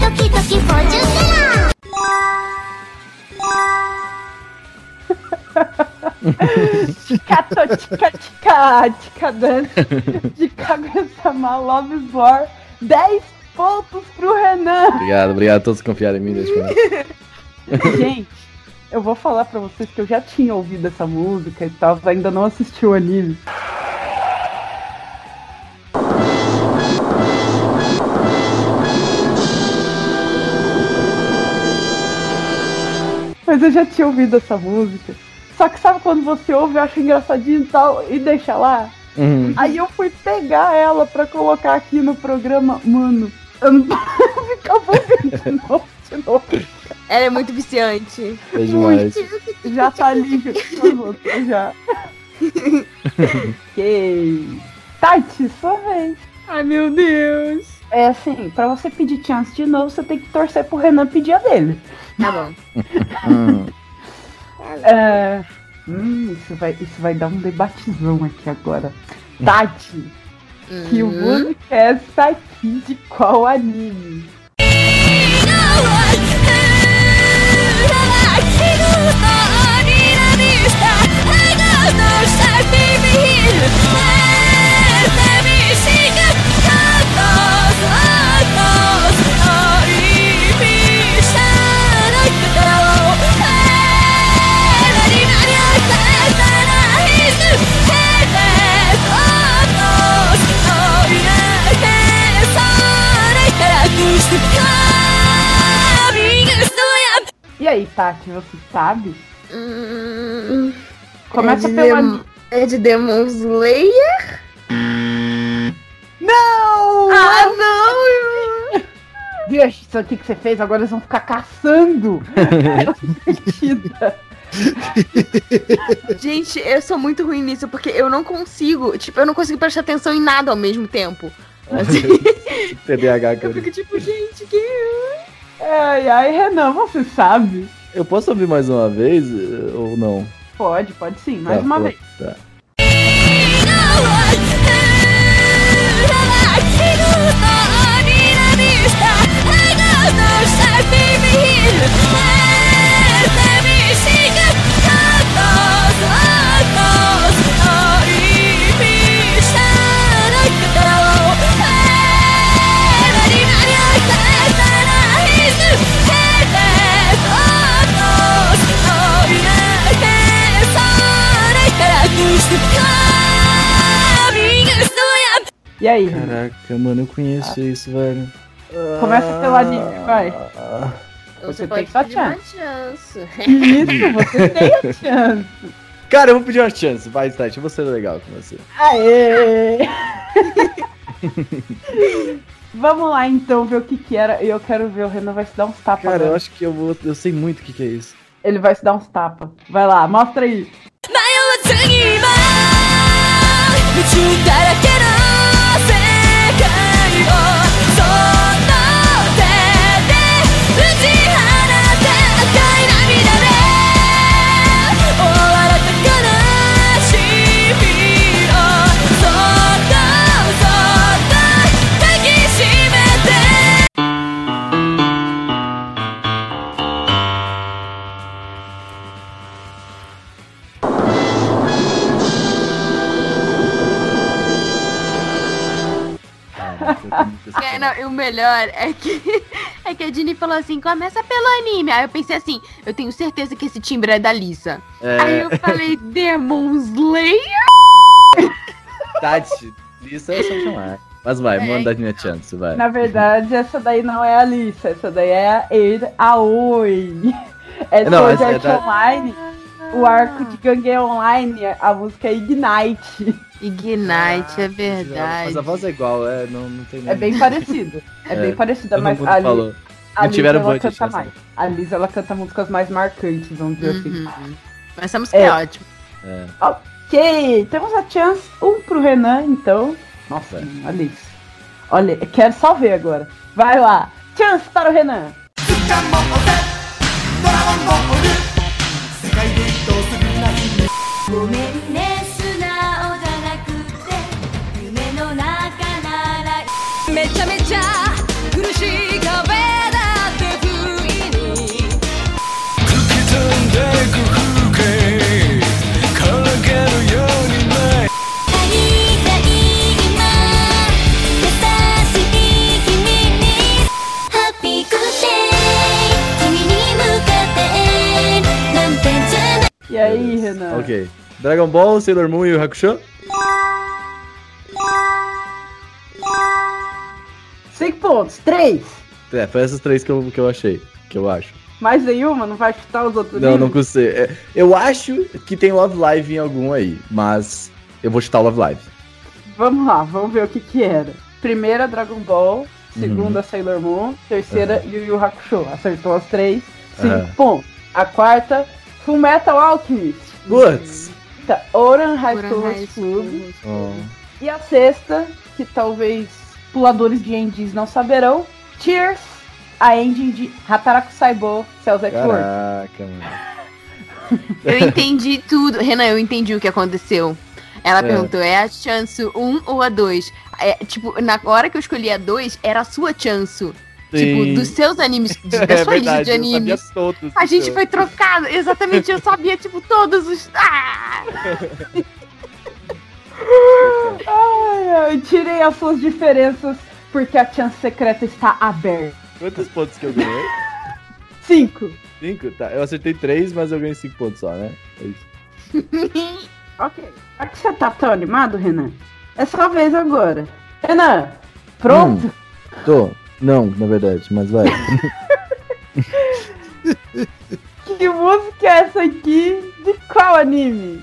ドキドキフォーチュンテラー。Tica, tica, tica, tica dance. De Kaguya-sama Love War. 10 pontos pro Renan. obrigado, obrigado a todos que confiaram em mim. Gente, eu vou falar pra vocês que eu já tinha ouvido essa música e tal, ainda não assisti o anime. Mas eu já tinha ouvido essa música. Só que sabe quando você ouve e acha engraçadinho e tal e deixa lá? Uhum. Aí eu fui pegar ela pra colocar aqui no programa. Mano, eu não ficava ouvindo de novo, de novo. Ela é muito viciante. É demais. Já tá livre já. ok. Tati, sua vez. Ai, meu Deus. É assim, pra você pedir chance de novo, você tem que torcer pro Renan pedir a dele. Tá bom. É... Hum, isso vai, isso vai dar um debatezão aqui agora. Tati, que Hum. música é essa aqui de qual anime? Aí, Tati, você sabe? Hum, Começa é de pelo Dem-. É de Demon Slayer? Não! Ah, não! Viu isso aqui que você fez? Agora eles vão ficar caçando. Gente, eu sou muito ruim nisso, porque eu não consigo, tipo, eu não consigo prestar atenção em nada ao mesmo tempo. Assim, TDAH, eu cara. fico tipo, gente, que... Ai, ai, Renan, você sabe. Eu posso ouvir mais uma vez ou não? Pode, pode sim, mais tá, uma pô, vez. Tá. E aí, Renan? Caraca, mano, eu conheço isso, velho. Começa pelo anime, vai. Você, Você pode tem que dar pedir uma chance. Isso, você tem a chance. Cara, eu vou pedir uma chance. Vai, Tati, eu vou ser legal com você. Aê! Vamos lá então ver o que que era. Eu quero ver, o Renan vai se dar uns tapas. Cara, eu agora. acho que eu vou. Eu sei muito o que, que é isso. Ele vai se dar uns tapas. Vai lá, mostra aí. 迷わずに今夢中だらけの É, não, e o melhor é que, é que a Dini falou assim: começa pelo anime. Aí eu pensei assim: eu tenho certeza que esse timbre é da Lisa. Aí É, eu falei: Demon Slayer? Tati, isso é só chamar. Mas vai, É. manda a minha chance, vai. Na verdade, essa daí não é a Alissa, essa daí é a Eir Aoi. É Não, essa é da- Online. O arco de Gangue Online, a música é Ignite. Ignite, é Mas verdade. a voz é igual, é, não, não tem É bem parecido. É, É, bem parecida, mas mundo a, Li- falou. a Não Lisa tiveram ela canta nessa. mais. A Lisa ela canta músicas mais marcantes, vamos dizer assim. Uhum. Mas essa música é, É. ótima. É. Ok, temos a chance. Um pro Renan, então. Nossa, Alice. Olha, eu quero só ver agora. Vai lá. Chance para o Renan. Dragon Ball, Sailor Moon e o Hakusho? Cinco pontos. Três. É, foi essas três que eu, que eu achei. Que eu acho. Mais nenhuma? Não vai chutar os outros Não, não livros? consigo. É, eu acho que tem Love Live em algum aí, mas eu vou chutar o Love Live. Vamos lá, vamos ver o que que era. Primeira, Dragon Ball. Uhum. Segunda, Sailor Moon. Terceira, Yu Yu Hakusho. Acertou as três. Cinco Aham. pontos. A quarta, Full Metal Alchemist. Putz! Quinta, Oran High School High Host Club. Oh. E a sexta, que talvez puladores de Endis não saberão, Tears, a engine de Hataraku Saibo Cells at Work. Caraca, mano. Eu entendi tudo. Renan, eu entendi o que aconteceu. Ela É. perguntou, é a chance 1 ou a 2? É, tipo, na hora que eu escolhi a 2, era a sua chance. Tipo, dos seus animes, da É sua lista verdade, de eu sabia animes. todos. A gente seus. foi trocado. Exatamente, eu sabia, tipo, todos os. Ah! Ai, ai, tirei as suas diferenças porque a chance secreta está aberta. Quantos pontos que eu ganhei? Cinco. Cinco? Tá, eu acertei três, mas eu ganhei cinco pontos só, né? É isso. Ok. Já que você tá tão animado, Renan, é sua vez agora. Renan, pronto? Tô. Não, na verdade, mas vai. Que música é essa aqui? De qual anime?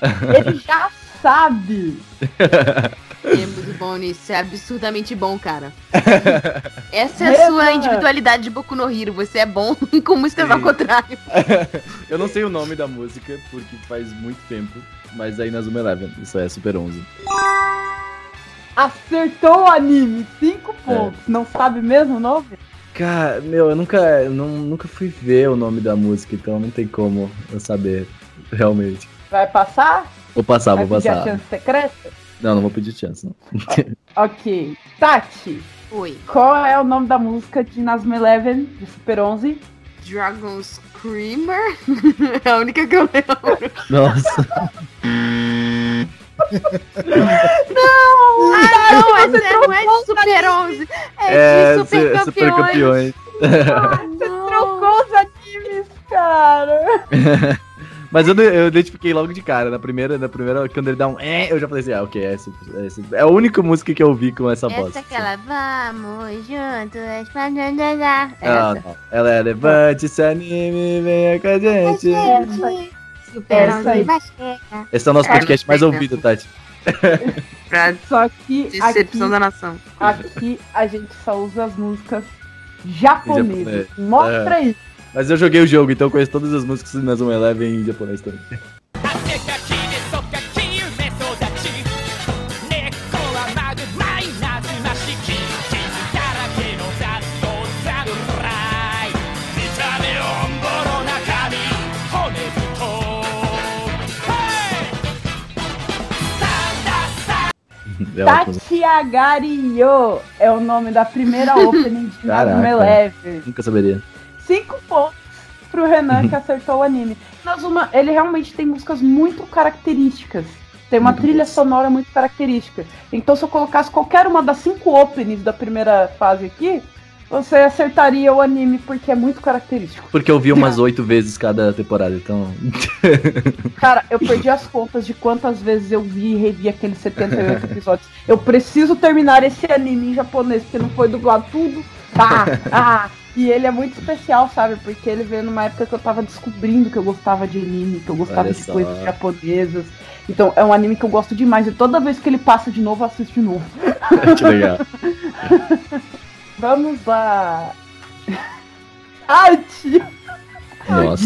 Ele já sabe. Temos bom nisso, é absurdamente bom, cara. Essa é a sua individualidade de Boku no Hero. Você é bom com músicas Sim. ao contrário. eu não sei o nome da música, porque faz muito tempo. Mas aí na Zuma Eleven, isso é Super 11. Acertou o anime. Cinco pontos. Não sabe mesmo o nome? Cara, meu, eu nunca, eu não, nunca fui ver o nome da música, então não tem como eu saber, realmente. Vai passar? Vou passar, Vai vou pedir a passar. chance secreta? Não, não vou pedir chance, não. Ok. Tati, Oi. qual é o nome da música de Nasma Eleven, de Super 11? Dragon Screamer? é a única que eu lembro. Nossa. Não! Ah, não, essa você não é de Super 11. É, É, de Super su- super Campeões. campeões. Ah, Você trocou os animes, cara! Mas eu, eu identifiquei logo de cara. Na primeira, na primeira, quando ele dá um é, eu já falei assim, ah, ok, é, esse, é, esse- é a única música que eu ouvi com essa voz. Essa é aquela Vamos juntos. Ah, Essa. não. Ela é levante esse anime, venha com a gente. Super Essa aí. 11 basqueta. Esse é o nosso É, podcast mais ouvido, Tati. Só que decepção aqui, da nação. aqui a gente só usa as músicas japonesas. Mostra aí. Mas eu joguei o jogo, então conheço todas as músicas do Nazum Eleven em japonês também. É Tatiagario é o nome da primeira opening de Nazum Eleven. Nunca saberia. Cinco pontos pro Renan que acertou o anime. Nazuma, ele realmente tem músicas muito características. Tem uma Muito trilha boas. sonora muito característica. Então, se eu colocasse qualquer uma das cinco openings da primeira fase aqui, você acertaria o anime porque é muito característico. Porque eu vi umas oito vezes cada temporada, então. Cara, eu perdi as contas de quantas vezes eu vi e revi aqueles 78 episódios. Eu preciso terminar esse anime em japonês, porque não foi dublado tudo. Ah, ah. E ele é muito especial, sabe? Porque ele veio numa época que eu tava descobrindo que eu gostava de anime, que eu gostava Olha de só. coisas japonesas. Então, é um anime que eu gosto demais. E toda vez que ele passa de novo, eu assisto de novo. que legal. Vamos lá. Ai, tio. Nossa.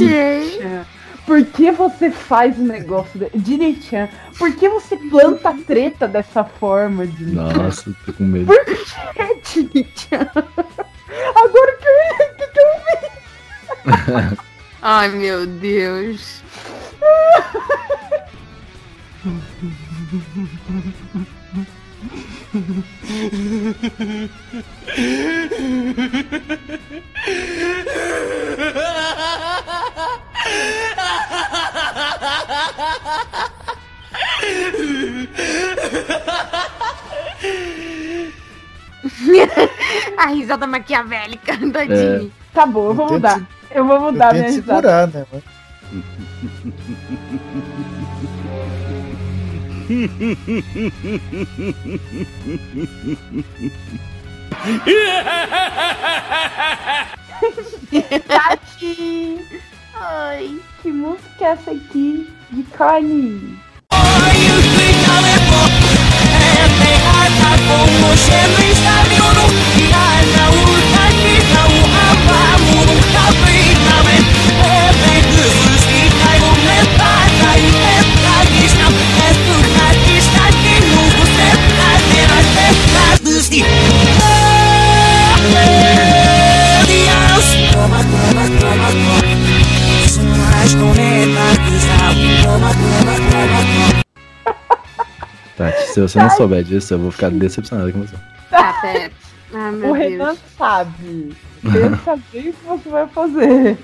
Por que você faz um negócio de... Dini-chan, por que você planta a treta dessa forma, Dini-chan? Nossa, tô com medo. Por que, Dini-chan? Agora que eu, que que eu vi. Ai, meu Deus. A risada maquiavélica da Dini. Tá bom, eu vou Eu tento mudar. Eu vou Eu mudar minha tento risada. segurar, né? mas- Tati! Ai, que música é essa aqui de Στον ένα της να βγει το μακρό μακρό μακρό Tati, se você não souber disso, eu vou ficar decepcionado com você. Tá, pera. Meu o Deus. Renan sabe. Pensa bem o que você vai fazer.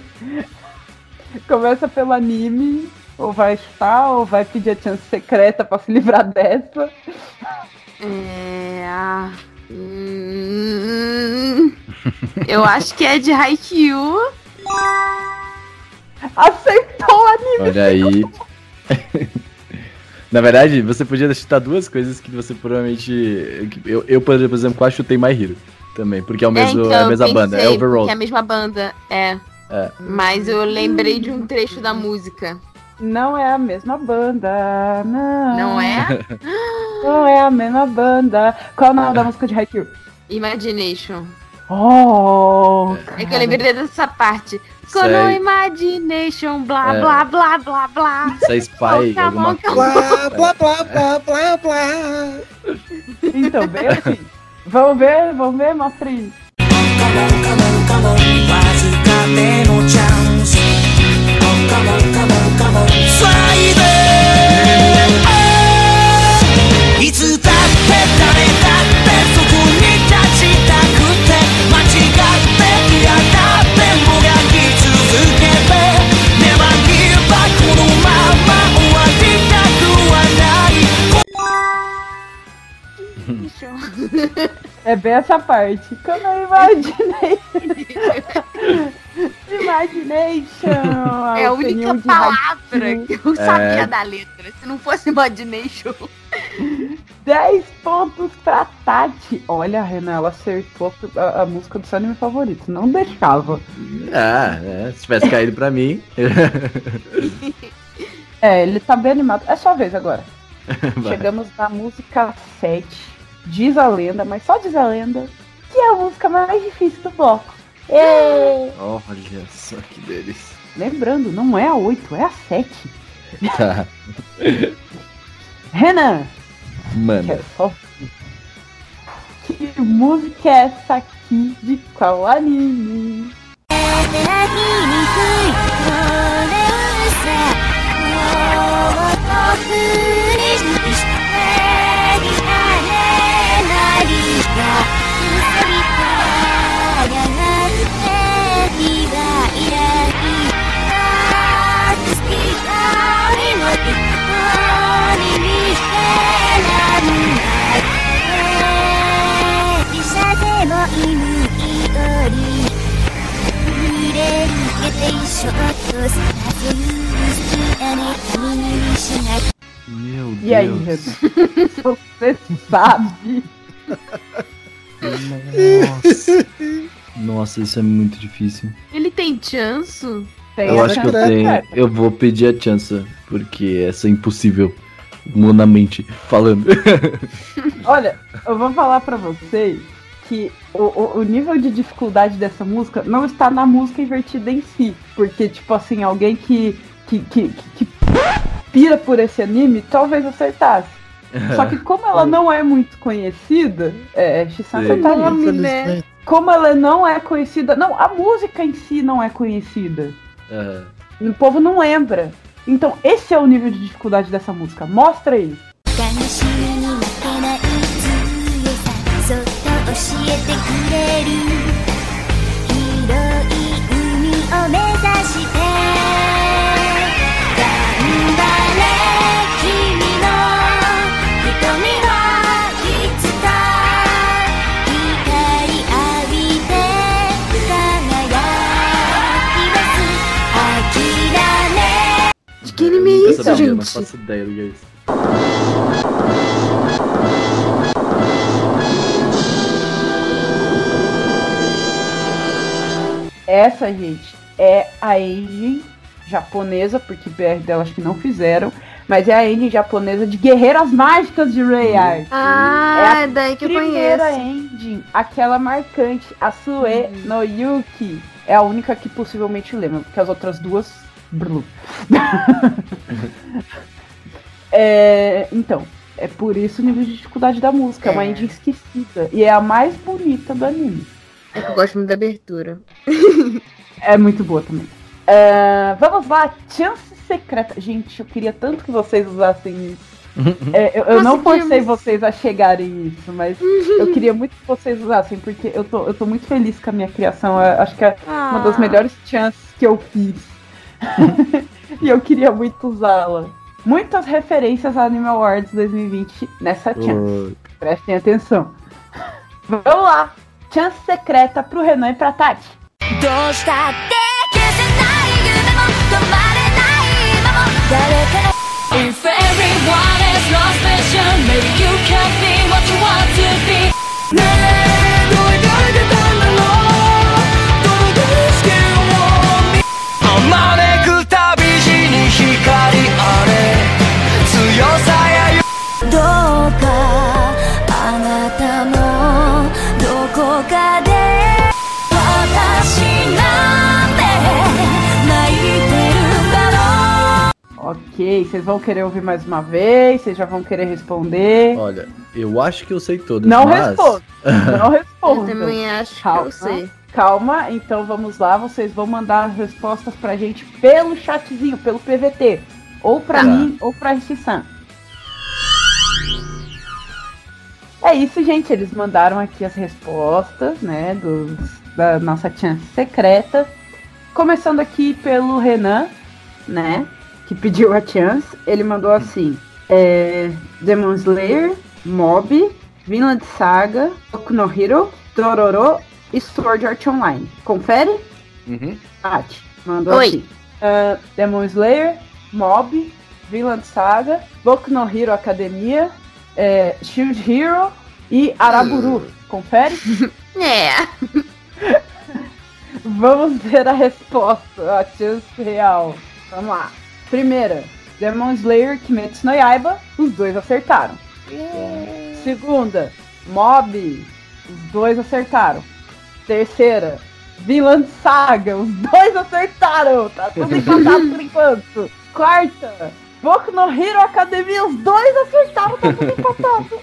Começa pelo anime, ou vai estar, ou vai pedir a chance secreta pra se livrar dessa. É. ah, hum, eu acho que é de Haikyuu. Acertou o anime! Olha aí. Na verdade, você podia chutar duas coisas que você provavelmente. Eu, eu, por exemplo, quase chutei My Hero também, porque é, o mesmo, então, é a mesma banda, é Overall. É a mesma banda, é. É. Mas eu lembrei de um trecho da música. Não é a mesma banda, não. Não é? Não é a mesma banda. Qual é o nome da música de Haikyuu? Imagination. Oh, É que eu lembrei dessa parte. Kono no Imagination, blá, é... blá, blá, blá, blá. Isso é Spy, oh, alguma coisa. Blá, blá, blá, blá, blá, blá. Então, bem assim. Vamos ver, vamos ver, mostra aí. Come on, come on, É bem essa parte. Como eu imaginei. Imagination. É a única palavra que eu sabia É. da letra. Se não fosse Imagination. 10 pontos pra Tati. Olha, Renan, ela acertou a, a música do seu anime favorito. Não deixava. Ah, é, se tivesse caído pra mim. É, ele tá bem animado. É sua vez agora. Chegamos na música 7. Diz a lenda, mas só diz a lenda. Que é a música mais difícil do bloco. Ê! Olha só que delícia. Lembrando, não é a 8, é a 7. Tá, Renan, mano. só. Que música é essa aqui de qual anime?「Meu Deus. E aí, você sabe? Nossa. Nossa, isso é muito difícil. Ele tem chanço? Tem Eu essa acho que eu é, tenho. cara. Eu vou pedir a chance, porque essa é impossível. Humanamente falando. Olha, eu vou falar pra vocês que o, o, o nível de dificuldade dessa música não está na música invertida em si. Porque, tipo assim, alguém que, que, que, que, que pira por esse anime talvez acertasse. Só que como ela não é muito conhecida, é, Shisan, você Sim. tá. Nome, né? Como ela não é conhecida. Não, a música em si não é conhecida. Aham. O povo não lembra. Então, esse é o nível de dificuldade dessa música. Mostra aí. 悲 que anime é isso, saberia, Não gente? faço ideia do que é isso. Essa, gente, é a engine japonesa, porque BR dela acho que não fizeram, mas é a engine japonesa de Guerreiras Mágicas de Ray Art. Ah, é daí que eu Primeira conheço. engine, aquela marcante, a Sue no Yuki. É a única que possivelmente lembra, porque as outras duas. É, então, é por isso o nível de dificuldade da música. É uma É. engine esquecida. E é a mais bonita do anime. É que eu gosto muito da abertura. É muito boa também. É, vamos lá, chance secreta. Gente, eu queria tanto que vocês usassem isso. É, eu, eu não forcei vocês a chegarem nisso, mas eu queria muito que vocês usassem, porque eu tô, eu tô muito feliz com a minha criação. Eu acho que é uma das Ah. melhores chances que eu fiz. e eu queria muito usá-la. Muitas referências a Animal Awards 2020 nessa chance. Uh. Prestem atenção. Vamos lá! Chance secreta pro Renan e pra Tati. If everyone is lost maybe you can be what you want to be. Ok, vocês vão querer ouvir mais uma vez? Vocês já vão querer responder? Olha, eu acho que eu sei todas, Não mas... responda. Não Eu responda. também acho que Calma. eu sei. Calma, então vamos lá. Vocês vão mandar as respostas pra gente pelo chatzinho, pelo PVT. Ou pra Tá. mim, ou pra Rissi-san. É isso, gente. Eles mandaram aqui as respostas, né? Dos, da nossa chance secreta. Começando aqui pelo Renan, né? Que pediu a chance. Ele mandou assim: é, Demon Slayer, Mob, Vinland Saga, Boku no Hero, Dororo Sword Art Online. Confere? Uhum. Tati, mandou Oi. aqui. Ah, Demon Slayer, Mob, Vinland Saga, Boku no Hero Academia, é, Shield Hero e Araburu. Confere? É. Vamos ver a resposta, a chance real. Vamos lá. Primeira, Demon Slayer, Kimetsu no Yaiba, os dois acertaram. Segunda, Mob, os dois acertaram. Terceira, Vinland Saga, os dois acertaram. Tá tudo empatado por enquanto. Quarta, Boku no Hero Academia, os dois acertaram, tá tudo empatado.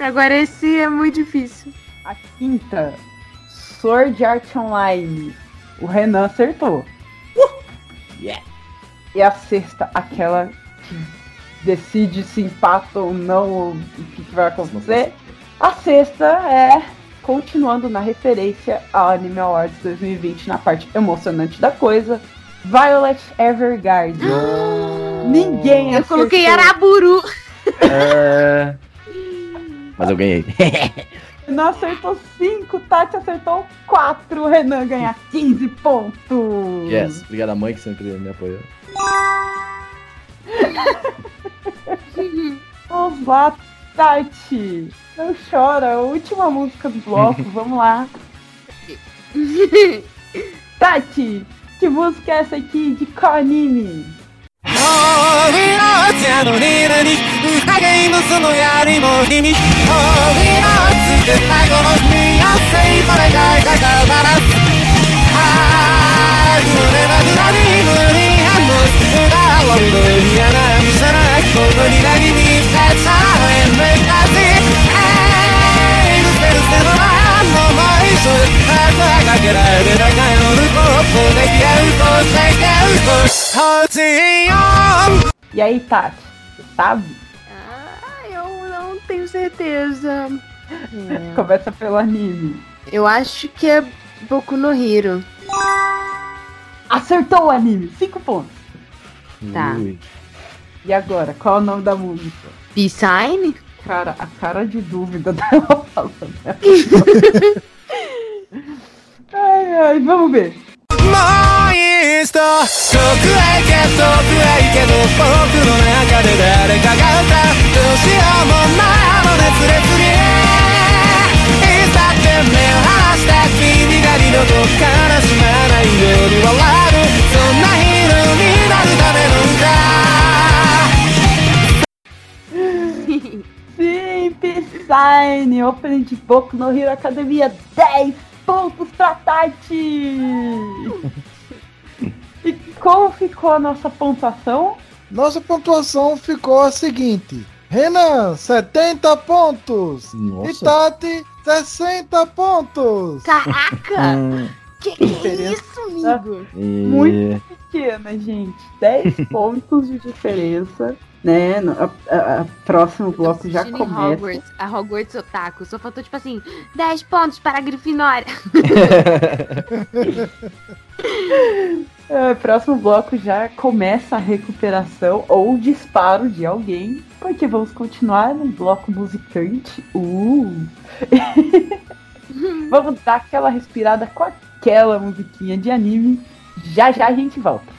Agora esse é muito difícil. A quinta, Sword Art Online. O Renan acertou. Yeah. E a sexta, aquela que decide se empata ou não, o que, que vai acontecer. A sexta é, continuando na referência ao Anime Awards 2020, na parte emocionante da coisa, Violet Evergarden. Ninguém Eu coloquei acertou. Araburu. É... Mas eu ganhei. Renan acertou 5, Tati acertou 4, Renan ganha 15 pontos. yes. Obrigado à mãe que sempre me apoiou. Vamos lá, Tati. Não chora, a última música do bloco, vamos lá. Tati, que música é essa aqui de qual anime? E aí, Tati, você sabe? Ah, eu não tenho certeza. É. Começa pelo anime. Eu acho que é Boku no Hero. Acertou o anime, 5 pontos. Tá. Ui. E agora, qual é o nome da música? B-Sign? Cara, a cara de dúvida dela falando. ai, ai, vamos ver. もういい人遠くへ行け遠くへ行けど僕の中で誰かが歌うどうしようもないあの熱烈にいつだって目を離した君が二度と悲しまないように笑うそんなヒーローになるための歌 Sim, Psyne, opening de Boku no Hero Academia, 10 pontos pra Tati! e como ficou a nossa pontuação? Nossa pontuação ficou a seguinte: Renan, 70 pontos. E Nossa. Tati, 60 pontos. Caraca! Hum, que que é Diferença. isso, amigo? e... Muito. Pequena, gente, 10 pontos de diferença, né? A, a- a próximo bloco já começa. Hogwarts, a Hogwarts Otaku. Só faltou, tipo assim, 10 pontos para a Grifinória. É, próximo bloco já começa a recuperação ou disparo de alguém, porque vamos continuar no bloco musicante. Uh! vamos dar aquela respirada com aquela musiquinha de anime. Já já a gente volta.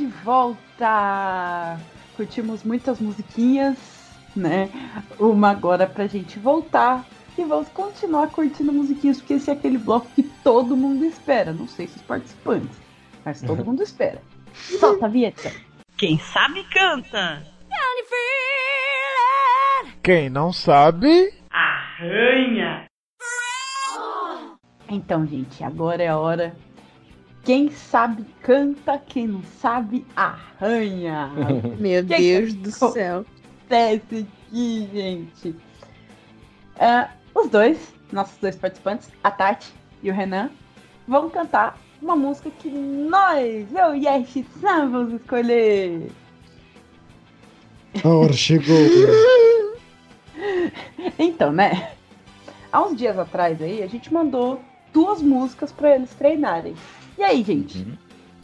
De volta! Curtimos muitas musiquinhas, né? Uma agora pra gente voltar. E vamos continuar curtindo musiquinhas, porque esse é aquele bloco que todo mundo espera. Não sei se os participantes, mas todo mundo espera. Solta a vinheta! Quem sabe canta. Quem não sabe. Arranha. Então, gente, agora é a hora. Quem sabe canta, quem não sabe arranha. Meu Que Deus do céu. acontece aqui, gente? É, os dois, nossos dois participantes, a Tati e o Renan, vão cantar uma música que nós, eu e a Yashi-san, vamos escolher. A hora chegou. Então, né? Há uns dias atrás aí, a gente mandou duas músicas pra eles treinarem. E aí, gente? Uhum.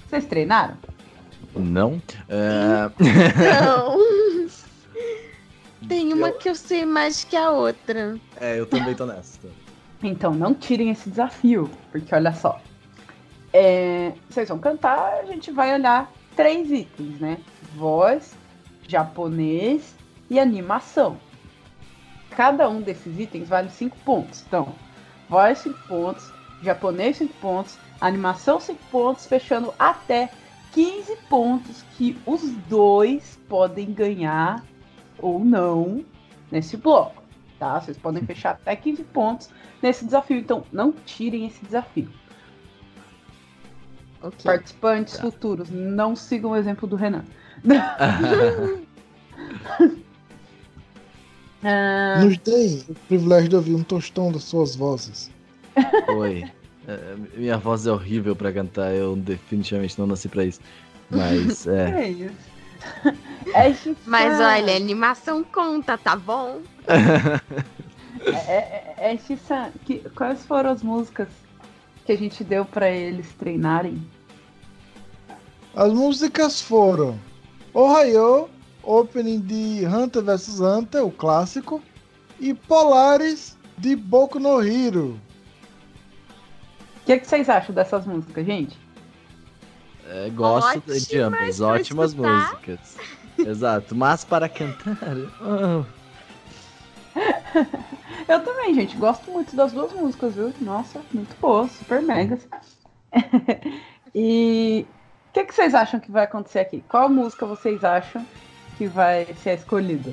Vocês treinaram? Não. É, Não. Tem uma que eu sei mais que a outra. é, eu também tô nessa. Então, não tirem esse desafio, porque olha só. É, vocês vão cantar, a gente vai olhar três itens, né? Voz, japonês e animação. Cada um desses itens vale 5 pontos. Então, voz 5 pontos, japonês 5 pontos, animação 5 pontos, fechando até 15 pontos que os dois podem ganhar ou não nesse bloco, tá? Vocês podem fechar até 15 pontos nesse desafio, então não tirem esse desafio. Ok. Participantes Tá. futuros, não sigam o exemplo do Renan. Ah, Nos dei o privilégio de ouvir um tostão das suas vozes. Oi. É, minha voz é horrível pra cantar, eu definitivamente não nasci pra isso. Mas, é. é isso. É Mas olha, animação conta, tá bom? É, é, é, é que, quais foram as músicas que a gente deu pra eles treinarem? As músicas foram Ohio, opening de Hunter vs Hunter, o clássico, e Polaris de Boku no Hero. O que, que vocês acham dessas músicas, gente? É, gosto de Ótimas ambas, pra ótimas escutar. músicas. Exato, mas para cantar. oh, Eu também, gente, gosto muito das duas músicas, viu? Nossa, muito boas, super megas. e o que, que vocês acham que vai acontecer aqui? Qual música vocês acham que vai ser a escolhida?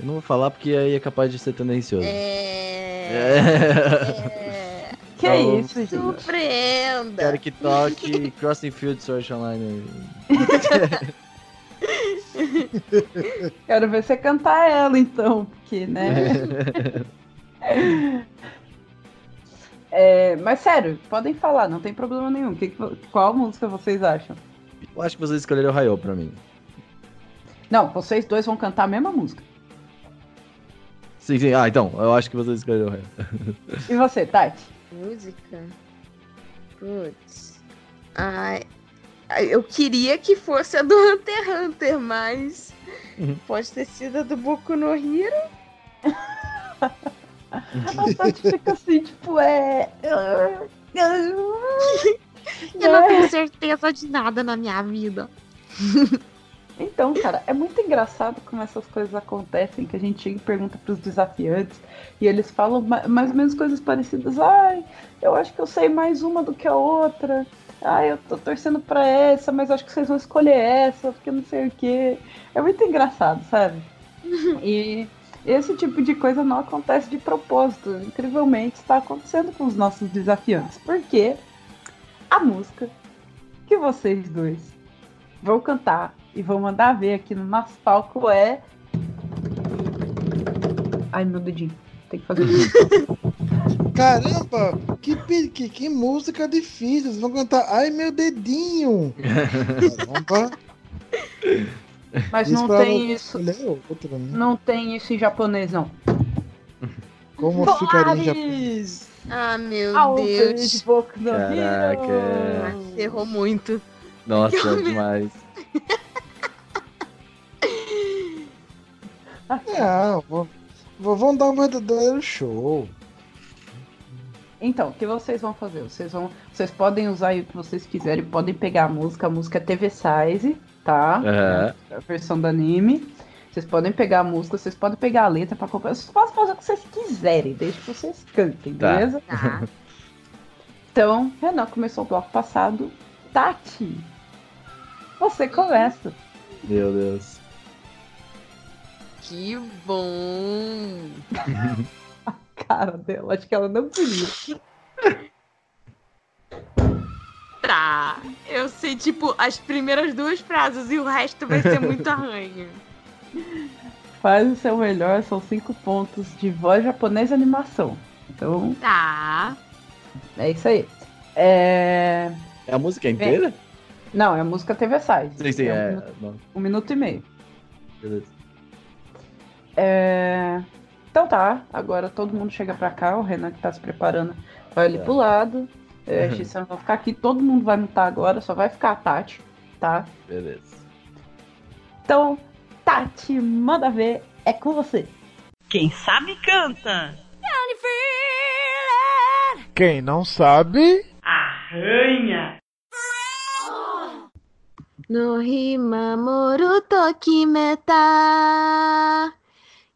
eu não vou falar porque aí é capaz de ser tendencioso. É. É. é... Que Então, é isso, gente? Surpreenda. Quero que toque Crossing Field Sword Online. Quero ver você cantar ela, então, porque, né? É, mas sério, podem falar, não tem problema nenhum. Que qual música vocês acham? Eu acho que vocês escolheram o Rayo pra mim. Não, vocês dois vão cantar a mesma música. Sim, sim. Ah, então, eu acho que vocês escolheram o Rayo. E você, Tati? Música. Putz. Ai. Eu queria que fosse a do Hunter x Hunter, mas. Uhum. Pode ter sido a do Boku no Hero. A Tati fica assim, tipo, é. Eu não tenho certeza de nada na minha vida. Então, cara, é muito engraçado como essas coisas acontecem, que a gente chega e pergunta pros desafiantes e eles falam ma- mais ou menos coisas parecidas. Ai, eu acho que eu sei mais uma do que a outra. Ai, eu tô torcendo pra essa, mas acho que vocês vão escolher essa, porque não sei o quê. É muito engraçado, sabe? E esse tipo de coisa não acontece de propósito. Incrivelmente está acontecendo com os nossos desafiantes. Porque a música que vocês dois vão cantar e vão mandar ver aqui no nosso palco é. Ai, meu dedinho. Tem que fazer isso. Caramba, que, que, que música difícil. Vocês vão cantar Ai meu dedinho. Caramba. Mas Isso não tem isso. escolher outra, né? Não tem isso em japonês, não. Como ficaria em japonês? Ah, meu de Deus. Caraca. Ah, Ferrou muito. Nossa, Que homem. demais. É, vou, vou, vão dar um verdadeiro show. Então, o que vocês vão fazer? Vocês vão, vocês podem usar aí o que vocês quiserem, podem pegar a música, a música é TV Size, tá? É a versão do anime. Vocês podem pegar a música, vocês podem pegar a letra pra acompanhar. Vocês podem fazer o que vocês quiserem, desde que vocês cantem, Tá. beleza? Tá. Então, Renan começou o bloco passado. Tati, você começa. Meu Deus. Que bom. Cara dela, acho que ela não queria. Tá. Eu sei, tipo, as primeiras duas frases e o resto vai ser muito arranho. Faz o seu melhor, são cinco pontos de voz japonesa e animação. Então, Tá. é isso aí. É... É a música inteira? Não, é a música TV Size. Sim, sim, um, é. minuto, um minuto e meio. beleza. É... Então tá, agora todo mundo chega pra cá, o Renan que tá se preparando vai ali é. pro lado. É, uhum. Vai ficar aqui, todo mundo vai lutar agora, só vai ficar a Tati, tá? Beleza. Então, Tati, manda ver, é com você. Quem sabe canta. Quem não sabe. Arranha! No rima moro toki meta.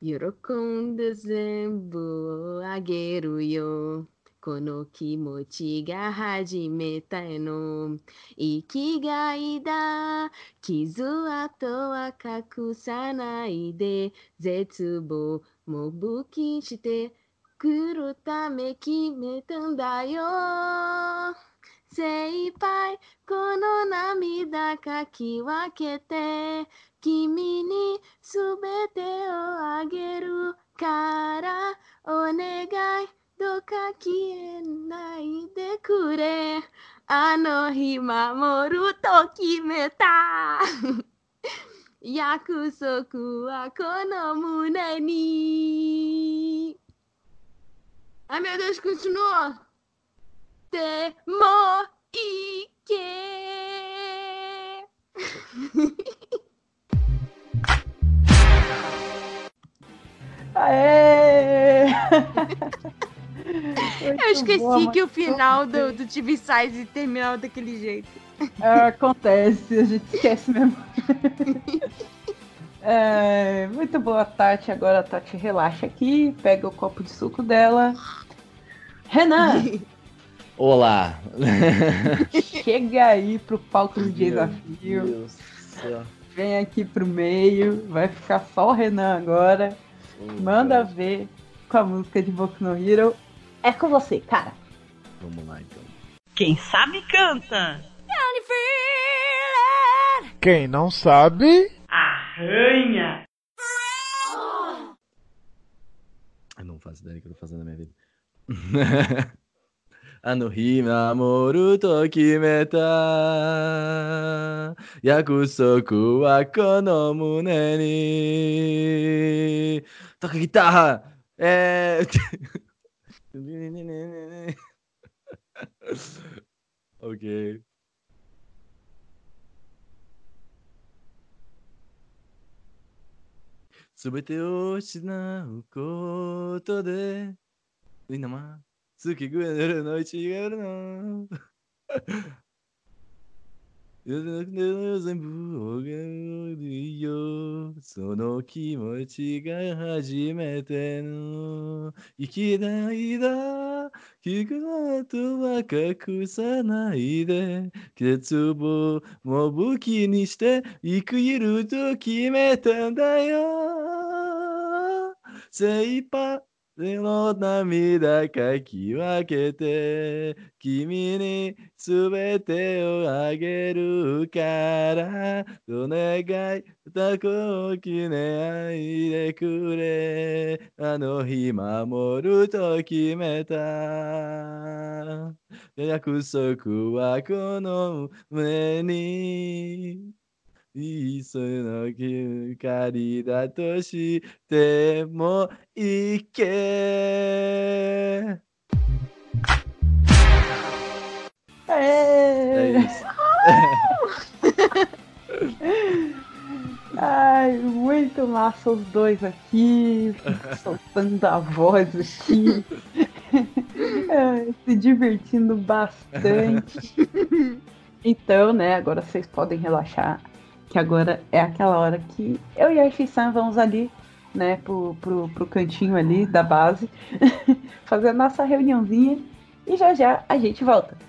喜んで全部をあげるよ。この気持ちが初めての生きがいだ。傷跡は隠さないで、絶望も武器して来るため決めたんだよ。精一杯この涙かき分けて君にすべてをあげるからお願いどうか消えないでくれあの日守ると決めた 約束はこの胸に Ai meu Deus, continuou! Temo e que. Aê! Eu esqueci que o final do, do TV Size terminava daquele jeito. Acontece, a gente esquece mesmo. É, muito boa, Tati. Agora a Tati relaxa aqui, pega o copo de suco dela. Renan, Olá. chega aí pro palco do Meu desafio. Deus do céu. Vem aqui pro meio. Vai ficar só o Renan agora. Oh, Manda Deus. ver com a música de Boku no Hero. É com você, cara. Vamos lá então. Quem sabe canta. quem não sabe, Arranha. Eu não faço ideia do que eu tô fazendo na minha vida. あの日守ると決めた。約束はこの胸に。トカギター。えー OK すべてを失うことでみんなま月ぐらいるの違うの。夜のく全部をがるよ。その気持ちが初めての。生きがいだ。聞くことは隠さないで。絶望も武器にして生きると決めたんだよ。精一杯。の涙かき分けて君にすべてをあげるからお願い歌子をきねないでくれあの日守ると決めた。約束はこの胸に。isso não que carida toshi temo ike. É. Ai, muito massa os dois aqui, soltando a voz aqui, se divertindo bastante. Então, né, agora vocês podem relaxar que agora é aquela hora que eu e a Shissan vamos ali, né, pro, pro, pro cantinho ali da base, fazer a nossa reuniãozinha e já já a gente volta.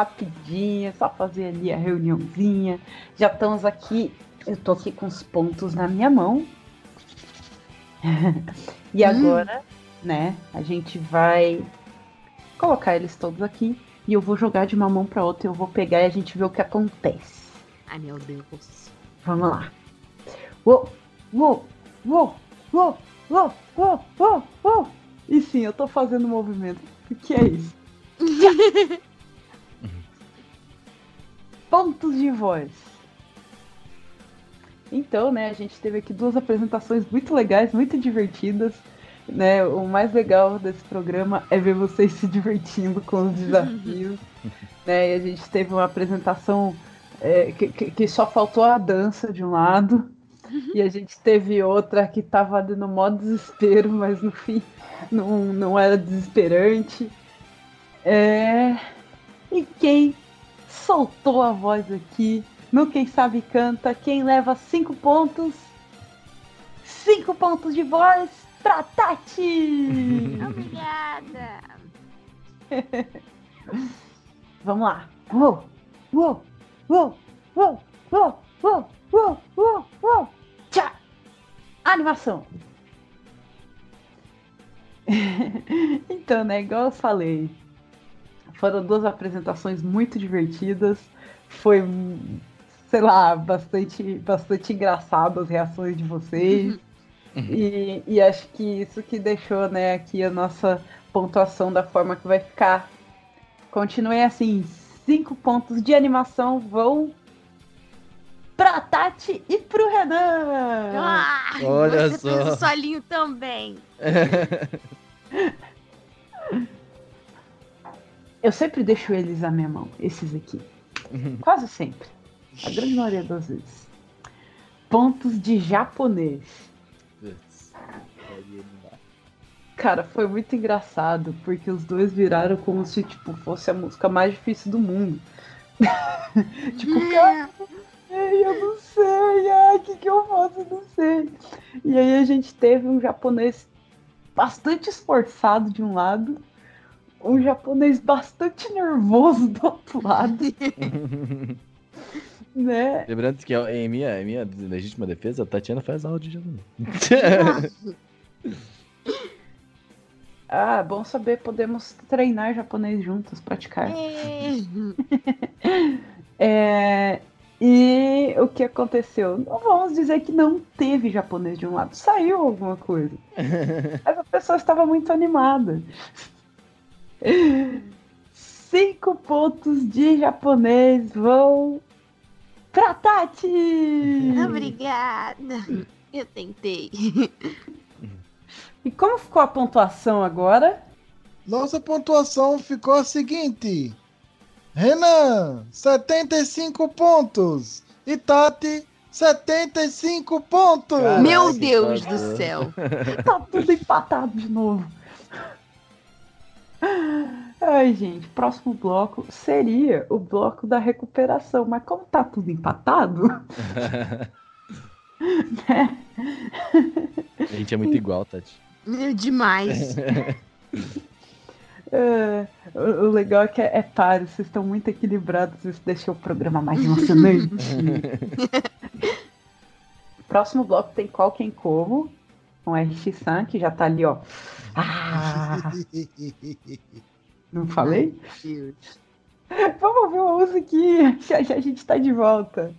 Rapidinho, só fazer ali a reuniãozinha. Já estamos aqui. Eu tô aqui com os pontos na minha mão. e agora, né, a gente vai colocar eles todos aqui. E eu vou jogar de uma mão para outra. Eu vou pegar e a gente vê o que acontece. Ai, meu Deus. Vamos lá. Uou, uou, uou, uou, uou, uou, uou, uou. E sim, eu tô fazendo movimento. O que é isso? Pontos de voz. Então, né, a gente teve aqui duas apresentações muito legais, muito divertidas. Né? O mais legal desse programa é ver vocês se divertindo com os desafios. né? E a gente teve uma apresentação é, que, que- só faltou a dança de um lado. E a gente teve outra que tava no modo desespero, mas no fim não, não era desesperante. É... E quem soltou a voz aqui no Quem Sabe Canta, quem leva cinco pontos, cinco pontos de voz pra Tati! Obrigada. Vamos lá. Uou, uou, uou, uou, uou, uou, uou, uou, uou. Tchá! Animação. então, né, igual eu falei, foram duas apresentações muito divertidas. Foi, sei lá, bastante, bastante engraçado as reações de vocês. E, e acho que isso que deixou, né, aqui a nossa pontuação da forma que vai ficar. Continuem assim, cinco pontos de animação vão pra Tati e pro Renan. Ah, Olha você só. fez o solinho também. Eu sempre deixo eles na minha mão, esses aqui. Quase sempre. A grande maioria das vezes. Pontos de japonês. Cara, foi muito engraçado, porque os dois viraram como se, tipo, fosse a música mais difícil do mundo. tipo, cara, ai, eu não sei, ai, o que, que eu faço? Eu não sei. E aí a gente teve um japonês bastante esforçado de um lado um japonês bastante nervoso do outro lado, né? Lembrando que em minha, em minha legítima defesa, a Tatiana faz aula de japonês. Ah, bom saber, podemos treinar japonês juntos, praticar. É, e o que aconteceu? Não vamos dizer que não teve japonês de um lado, saiu alguma coisa. Mas a pessoa estava muito animada. Cinco pontos de japonês vão pra Tati! Obrigada. Eu tentei. E como ficou a pontuação agora? Nossa pontuação ficou a seguinte: Renan, 75 pontos. E Tati, 75 pontos. Caraca, Meu Deus do céu. Tá tudo empatado de novo. Ai, gente, próximo bloco seria o bloco da recuperação. Mas como tá tudo empatado, né? A gente é muito igual, Tati. Demais. É, o, o legal é que é, é páreo, vocês estão muito equilibrados, isso deixa o programa mais emocionante. Próximo bloco tem qual quem como, com RX-San, que já tá ali, ó. Ah, não falei? Vamos ouvir uma musiquinha, já já a gente tá de volta.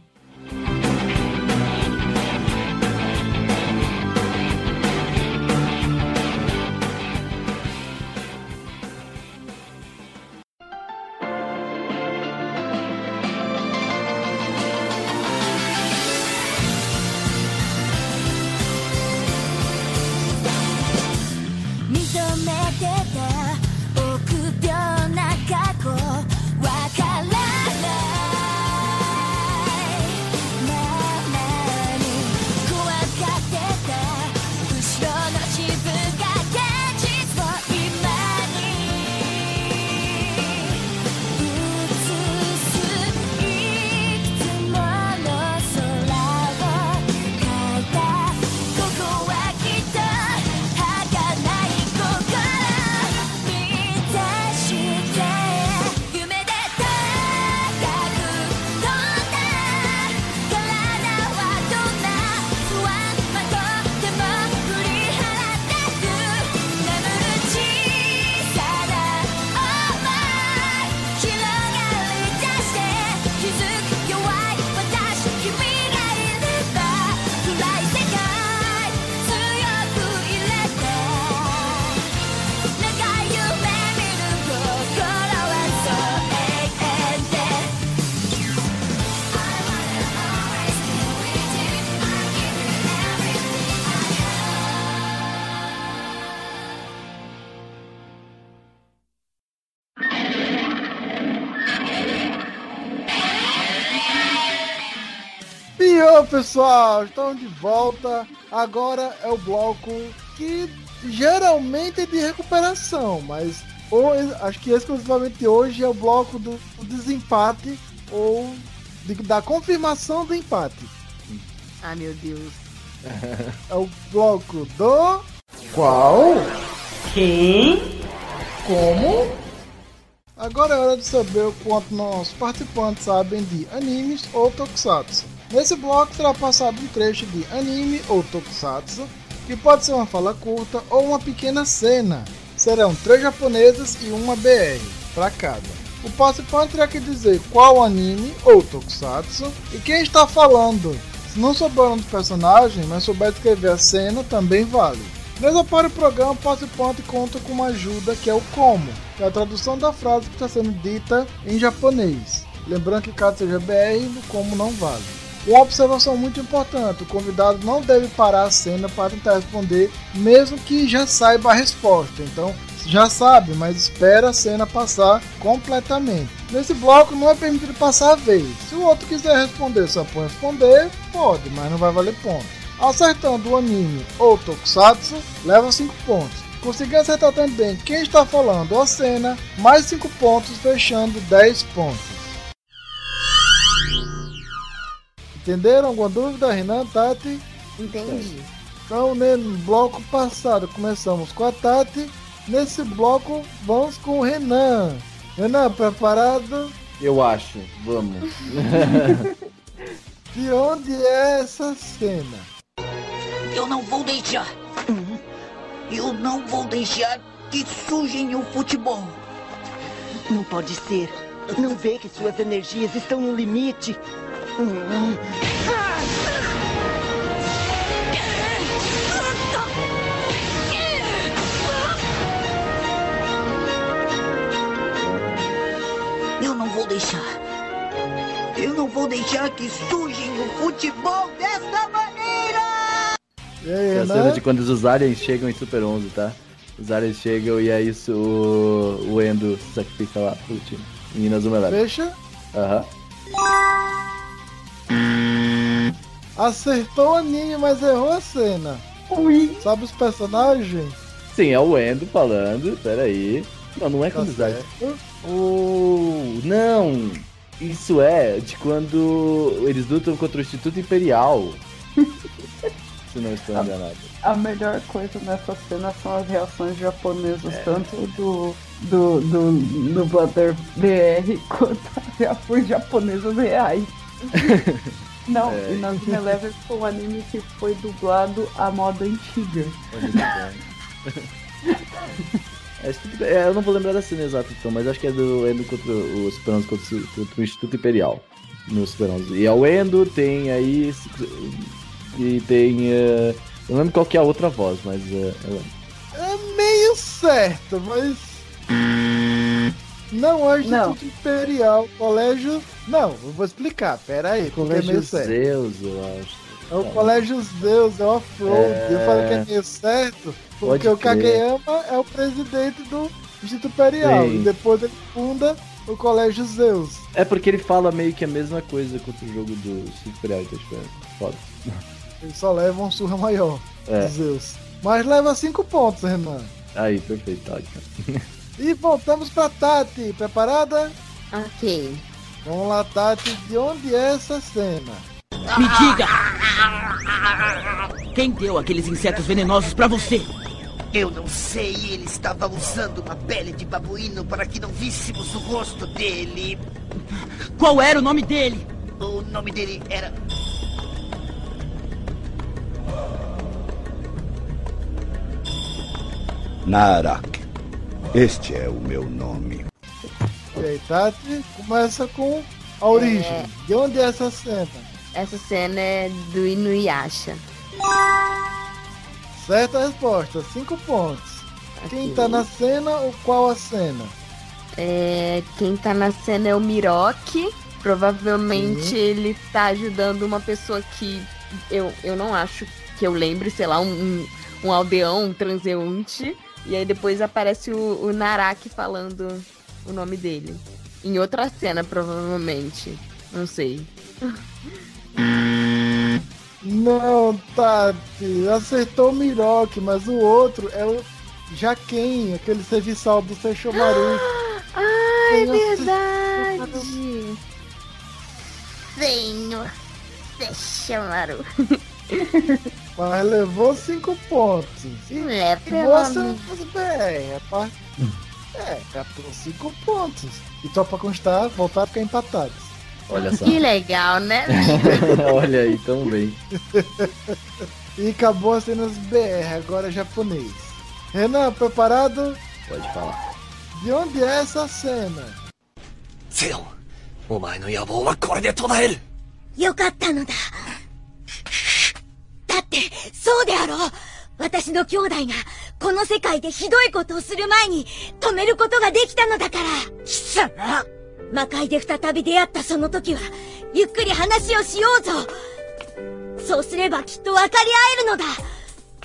Pessoal, estamos de volta. Agora é o bloco que geralmente é de recuperação, mas ou, acho que exclusivamente hoje é o bloco do, do desempate ou de- da confirmação do empate. Ai, meu Deus. É o bloco do. Qual? Quem? Como? Agora é hora de saber o quanto nossos participantes sabem de animes ou tokusatsu. Nesse bloco será passado um trecho de anime ou tokusatsu, que pode ser uma fala curta ou uma pequena cena. Serão três japonesas e uma BR para cada. O participante terá que dizer qual anime ou tokusatsu e quem está falando. Se não souber o nome do personagem, mas souber escrever a cena, também vale. Nessa para o programa, o participante conta com uma ajuda que é o como, que é a tradução da frase que está sendo dita em japonês. Lembrando que caso seja BR, no como não vale. Uma observação muito importante: o convidado não deve parar a cena para tentar responder, mesmo que já saiba a resposta. Então, já sabe, mas espera a cena passar completamente. Nesse bloco não é permitido passar a vez. Se o outro quiser responder, só pode responder, pode, mas não vai valer ponto. Acertando o anime ou tokusatsu, leva 5 pontos. Conseguir acertar também quem está falando ou a cena, mais 5 pontos, fechando 10 pontos. Entenderam? Alguma dúvida, Renan, Tati? Entendi. Então, no bloco passado começamos com a Tati, Nesse bloco, vamos com o Renan. Renan, preparado? Eu acho. Vamos. De onde é essa cena? Eu não vou deixar. Eu não vou deixar que sujem o futebol. Não pode ser. Não vê que suas energias estão no limite. Eu não vou deixar. Eu não vou deixar que sujem o futebol desta maneira! É a cena de quando os aliens chegam em Super 11, tá? Os aliens chegam e aí isso, o, o Endo sacrifica lá pro time. Menina Azul Eleven. Fecha. Aham. Acertou o anime, mas errou a cena. Ui. Sabe os personagens? Sim, é o Endo falando. Peraí. Não, não é Tá quando certo. Oh, não! Isso é de quando eles lutam contra o Instituto Imperial. Se não estou enganado. A melhor coisa nessa cena são as reações japonesas, tanto do, do, do dublador BR quanto as reações japonesas reais. Não, É. e nas Eleven foi um anime que foi dublado à moda antiga. É, é, eu não vou lembrar da cena exata então, mas acho que é do Endo contra o Super 11 contra, o- contra o Instituto Imperial. No Super 11. E é o Endo, tem aí. E tem. eh, eu não lembro qual que é a outra voz, mas. lembro. É meio certo, mas. Não é o Não. Instituto Imperial, colégio. Não, eu vou explicar, pera aí, é Colégio meio certo. Zeus, eu acho. É o Colégio Zeus, é o Off-Road. É. Eu falei que é meio certo, porque Pode o. Kageyama é o presidente do Instituto Imperial. Sim. E depois ele funda o Colégio Zeus. É porque ele fala meio que a mesma coisa contra o jogo do Instituto Imperial, então tipo, é foda. Ele só leva um surra maior, É. Zeus. Mas leva cinco pontos, Renan. Aí, perfeito, tá ótimo. E voltamos pra Tati. Preparada? Ok. Vamos lá, Tati. De onde é essa cena? Me diga! Quem deu aqueles insetos venenosos pra você? Eu não sei, ele estava usando uma pele de babuíno para que não víssemos o rosto dele. Qual era o nome dele? O nome dele era. Narak. Este é o meu nome. E aí, Tati? Começa com a origem. De onde é essa cena? Essa cena é do Inuyasha. Certa resposta, cinco pontos. Quem Ok. tá na cena ou qual a cena? É, quem tá na cena é o Miroki. Provavelmente ele tá ajudando uma pessoa que eu, eu não acho que eu lembre, sei lá, um, um, um aldeão, um transeunte. E aí depois aparece o, o Naraki falando o nome dele. Em outra cena, provavelmente. Não sei. Não, Tati. Acertou o Miroque, mas o outro é o Jaquem, aquele serviçal do Sechomaru. Ai, Tem esse- verdade! Senhor, Sesshomaru. Mas levou cinco pontos. E É, você pelo fez bem, rapaz. É, capturou cinco pontos. E só pra constar, voltar a ficar empatados. Olha só. Que legal, né? Olha aí, tão bem. E acabou as cenas BR, agora é japonês. Renan, preparado? Pode falar. De onde é essa cena? セオン、お前の野望はこれで途絶える。よかったのだ。 だって、そうであろう。私の兄弟が、この世界でひどいことをする前に、止めることができたのだから。貴様魔界で再び出会ったその時は、ゆっくり話をしようぞ。そうすればきっと分かり合えるのだ。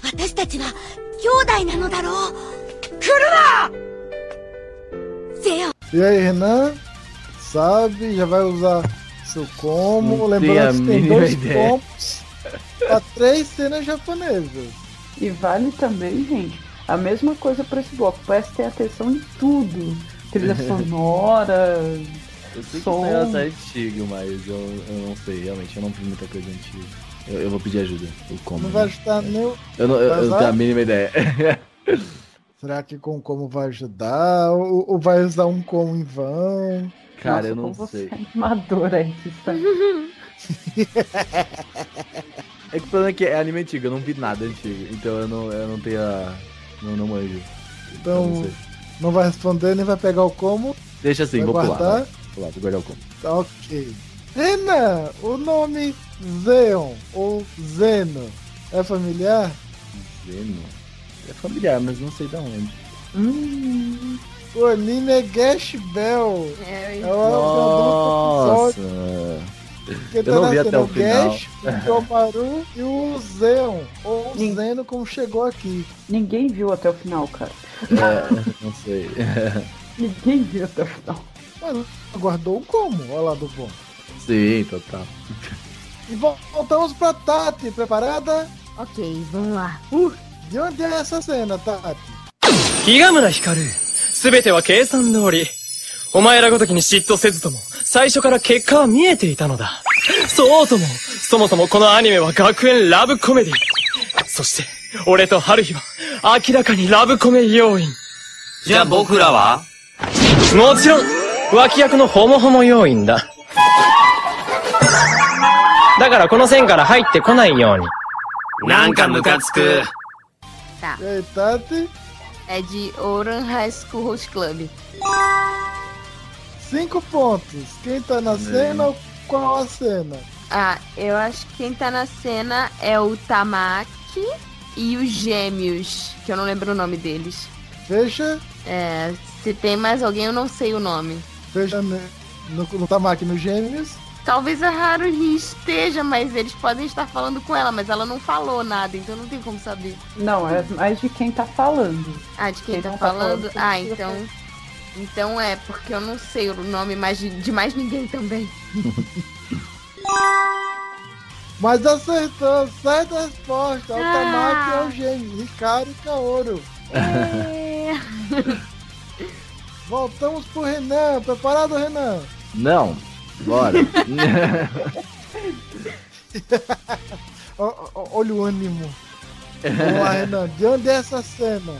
私たちは、兄弟なのだろう。来るなせよ。E aí, Renan? Sabe, já vai usar seu a Lembrando que tem dois combos pra três cenas japonesas. E vale também, gente, a mesma coisa pra esse bloco. Prestem atenção em tudo. Trilha sonora. Eu sei que Som. esse negócio é antigo, mas eu, eu não sei, realmente, eu não vi muita coisa antiga. Eu, eu vou pedir ajuda. O como. Não vai ajustar nem o. Eu não, eu, eu tenho a mínima ideia. Será que com como vai ajudar? Ou, ou vai usar um como em vão? Cara, Nossa, eu não como você sei. é animadora aí. É que o problema é que é anime antigo, eu não vi nada antigo. Então eu não, eu não tenho a. Não, não manjo. Então, não não vai responder nem vai pegar o como. Deixa assim, vou pular. guardar? vai. Pular, vou guardar o como. Tá ok. Renan, o nome Zeon ou Zeno é familiar? Zeno. É familiar, mas não sei de onde. Hum, O anime é Gash Bell. É, É o Nossa! que eu não vi até o final. Gash, o Yomaru e o Zeon. Ou Nin- Zeno, como chegou aqui. ninguém viu até o final, cara. É, não sei. Ninguém viu até o final. Mas guardou o como? Olha lá do bom. Sim, total. E vo- voltamos pra Tati. Preparada? Ok, vamos lá. De onde é essa cena, Tati? 比嘉村光すべては計算通り。お前らごときに嫉妬せずとも、 最初から結果は見えていたのだ。そうとも、そもそもこのアニメは学園ラブコメディ。そして、俺と春日は、明らかにラブコメ要員。じゃあ僕らは？もちろん、脇役のホモホモ要員だ。だからこの線から入ってこないように。なんかムカつく。Tá. E aí, Tati? É de Oran High School Host Club. Cinco pontos. Quem tá na cena ou qual a cena? Ah, eu acho que quem tá na cena é o Tamaki e os gêmeos, que eu não lembro o nome deles. Fecha. É, se tem mais alguém, eu não sei o nome. Fecha no, no, no Tamaki nos Gêmeos. Talvez a Haruhi esteja, mas eles podem estar falando com ela, mas ela não falou nada, então não tem como saber. Não, é mais de quem tá falando. Ah, de quem, Quem tá não tá falando? falando, ah, então. Então é, porque eu não sei o nome mais de, de mais ninguém também. Mas acertou. Certa resposta. É o Ah. Tamaki é o Gêmeo. Ricardo e Kaoru. É... Voltamos pro Renan. Preparado, Renan? Não, bora. Ó, ó, olha o ânimo. Vamos lá, Renan. De onde é essa cena?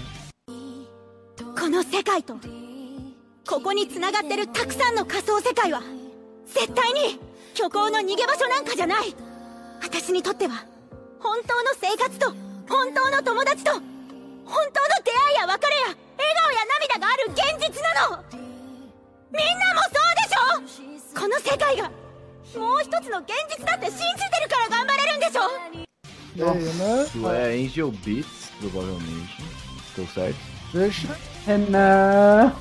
この世界と ここに繋がってるたくさんの仮想世界は絶対に虚構の逃げ場所なんかじゃない私にとっては本当の生活と本当の友達と本当の出会いや別れや笑顔や涙がある現実なのみんなもそうでしょこの世界がもう一つの現実だって信じてるから頑張れるんでしょ E? Isso é Angel Beats, provavelmente. Estou certo? Fecha. Renan.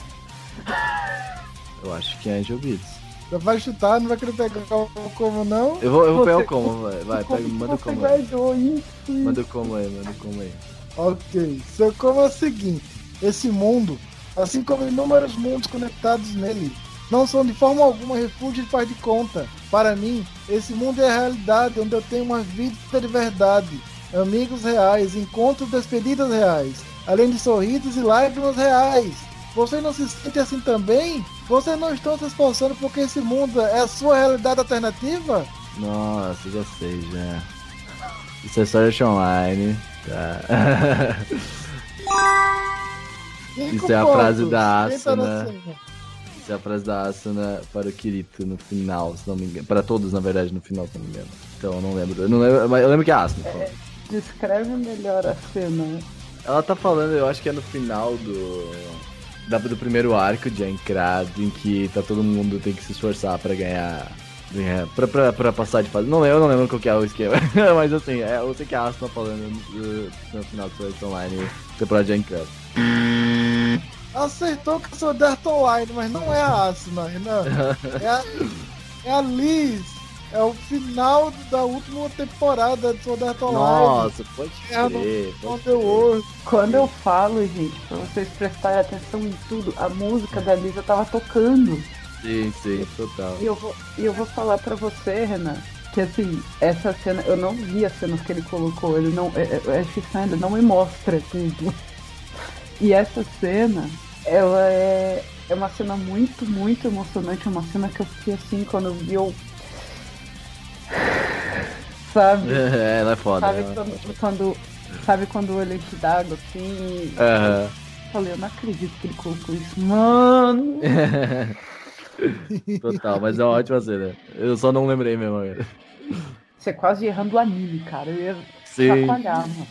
Eu acho que é Angel Beats. Já vai chutar, não vai querer pegar o como não? Eu vou, eu vou Você- pegar o como, vai. Vai, pega, manda o você como aí. Manda o como aí, manda o como aí. Ok, seu como é o seguinte: esse mundo, assim como inúmeros mundos conectados nele, não são de forma alguma refúgio de faz de conta. Para mim, esse mundo é a realidade onde eu tenho uma vida de verdade, amigos reais, encontros, despedidas reais, além de sorrisos e lágrimas reais. Vocês não se sentem assim também? Vocês não estão se esforçando porque esse mundo é a sua realidade alternativa? Nossa, já sei, já. Isso é Sword Online. Tá. Cinco Isso é a frase da Quem na Asuna. cena? Isso é a frase da Asuna para o Kirito no final, se não me engano. Para todos, na verdade, no final, se não me engano. Então eu não lembro. Eu, não lembro, mas eu lembro que é a Asuna. falou. Descreve melhor a cena. Ela tá falando, eu acho que é no final do. Da, do primeiro arco de Aincrad, em que tá todo mundo tem que se esforçar pra ganhar. ganhar pra, pra, pra passar de fase. Não lembro, eu não lembro qual que é o esquema. Mas assim, é, eu sei que a Asuna tá falando uh, no final do Sword Online, temporada de Aincrad. Acertou que eu sou Dart Online, mas não é a Asuna, Renan. É a, é a Liz. É o final da última temporada de Sword Art Online. Nossa, pode É, crer. Pode crer. Quando eu falo, gente, pra vocês prestarem atenção em tudo, a música da Lisa tava tocando. Sim, sim, total. E eu vou, e eu vou falar pra você, Renan, que assim, essa cena, eu não vi as cenas que ele colocou, ele não. é- é- Acho que ainda não me mostra tudo. E essa cena, ela é, é uma cena muito, muito emocionante, é uma cena que eu fiquei assim, quando eu vi eu. Sabe? É, ela é foda. Sabe ela é quando, quando- sabe quando o olho te d'água assim? Aham. falei, eu não acredito que ele colocou isso. Mano! Total, mas é uma ótima cena. Eu só não lembrei mesmo agora. Você quase errando o anime, cara. Eu ia Sim. mano.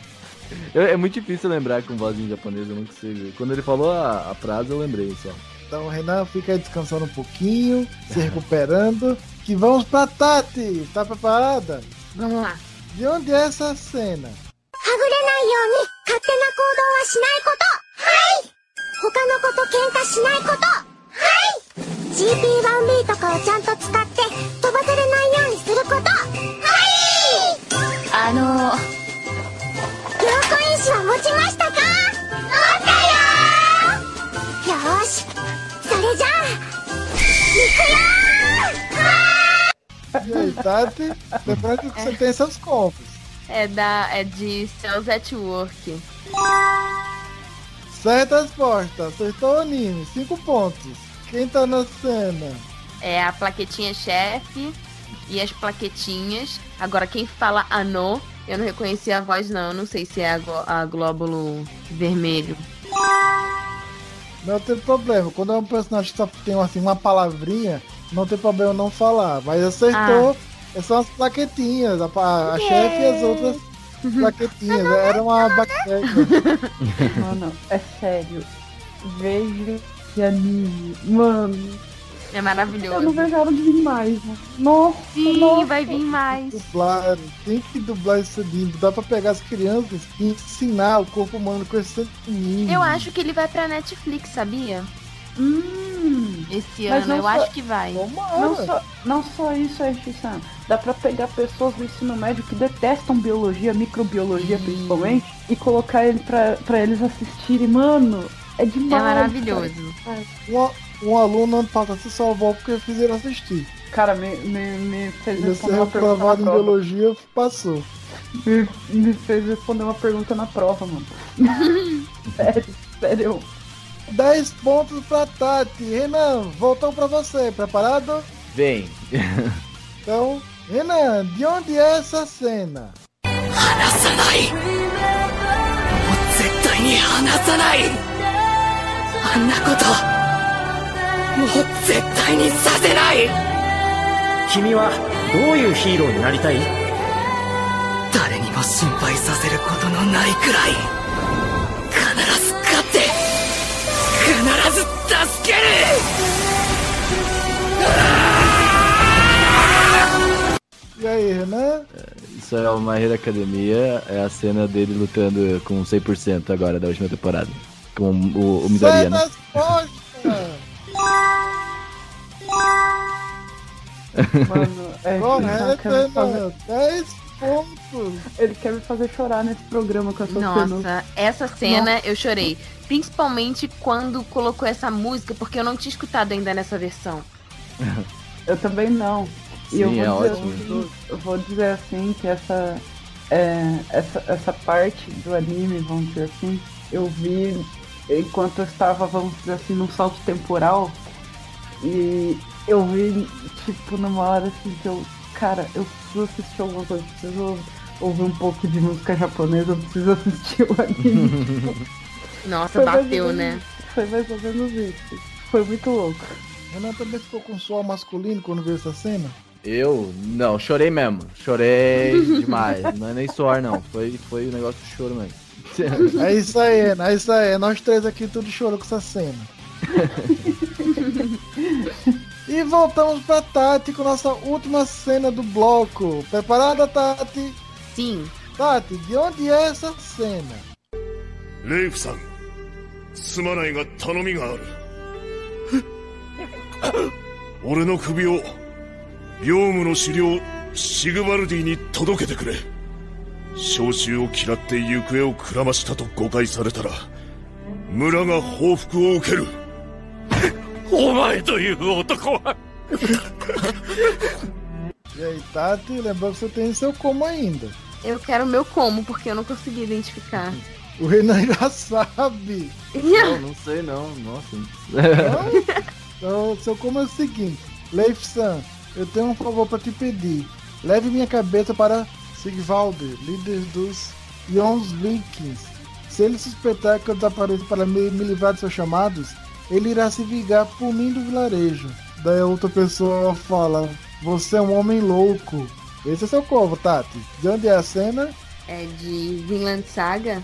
Eu- é muito difícil lembrar com voz em japonês, eu não consigo. Quando ele falou a, a frase, eu lembrei só. Então, Renan, fica aí descansando um pouquinho, se recuperando. Que vamos pra Tati. Tá preparada? Vamos lá. De onde é essa cena? はぐれないように勝手な行動はしないことはい他の子と喧嘩しないことはい GP1B とかをちゃんと使って飛ばされないようにすることはいあの良好因子は持ちましたか持ったよよーしそれじゃあ行くよー E aí, Tati? Lembrando que você tem seus compos. É, da, é de Cells at Work. Certa resposta. Acertou o anime. Cinco pontos. Quem tá na cena? É a plaquetinha chefe e as plaquetinhas. Agora, quem fala Anô, eu não reconheci a voz, não. Eu não sei se é a, a glóbulo vermelho. Não tem problema. Quando é um personagem que só tem assim, uma palavrinha, não tem problema não falar. Mas acertou. São as plaquetinhas. A, a chefe e as outras plaquetinhas. Era uma bactéria. Mano, é sério. Vejo que anime. Mano, É eu maravilhoso. não vejo a hora de vir mais, mano. Nossa, Sim, nossa. vai vir mais. Dublar, tem que dublar esse anime. Dá pra pegar as crianças e ensinar o corpo humano com esse anime. Eu acho que ele vai pra Netflix, sabia? Hum, Esse Mas ano, não eu só- acho que vai. não só, não só isso, Aisha-san. Dá pra pegar pessoas do ensino médio que detestam biologia, microbiologia principalmente, e colocar ele pra, pra eles assistirem. Mano, é É demais. maravilhoso. Um, um aluno ano passado se salvou porque fizeram assistir. Cara, me, me, me fez Ele responder uma pergunta em prova. biologia, passou. Me, me fez responder uma pergunta na prova, mano. sério, sério. 10 pontos para Tati. Renan, voltou para você. Preparado? Vem. então, Renan, de onde é essa cena? Hanasanai. Zettai ni hanasanai. Anna koto. Mou zettai ni 必ず勝って必ず助ける E aí, Renan? Isso é uma Hero Academia, é a cena dele lutando com 100% agora da última temporada. Com o, o Midoriya, né? Certa resposta! Mano, é, Correto, quer me fazer- Renan. 10 pontos. ele quer me fazer chorar nesse programa com essa cena. Nossa, essa cena eu chorei. Principalmente quando colocou essa música, porque eu não tinha escutado ainda nessa versão. Eu também não. E eu vou é dizer ótimo. assim, eu vou dizer assim que essa, é, essa, essa parte do anime, vamos dizer assim, eu vi enquanto eu estava, vamos dizer assim, num salto temporal. E eu vi, tipo, numa hora assim que eu. Cara, eu preciso assistir alguma coisa, preciso ouvir um pouco de música japonesa, eu preciso assistir o anime. Nossa, Foi bateu, menos- né? Foi mais ou menos isso. Foi muito louco. Renan também ficou com suor masculino quando viu essa cena? Eu? Não, chorei mesmo. Chorei demais. Não é nem suor, não. Foi, foi o negócio do choro mesmo. É isso aí. É isso aí. Nós três aqui tudo chorou com essa cena. e voltamos pra Tati com nossa última cena do bloco. Preparada, Tati? Sim. Tati, de onde é essa cena? レイフさんすまないが頼みがある俺の首をヨウムの狩猟シグバルディに届けてくれ召集を嫌って行方をくらましたと誤解されたら村が報復を受けるお前という男は E aí, Tati, lembrando que você tem seu como ainda. Eu quero o meu como, porque eu não consegui identificar. O Renan já sabe. Não, não sei não. Nossa. Então, seu como é o seguinte: Leif-san, eu tenho um favor pra te pedir. Leve minha cabeça para Sigvalder, líder dos Yons Vikings. Se ele suspeitar que eu desapareço para me, me livrar de seus chamados, ele irá se vingar por mim do vilarejo. Daí a outra pessoa fala: Você é um homem louco. Esse é seu corvo, Tati. De onde é a cena? É de Vinland Saga.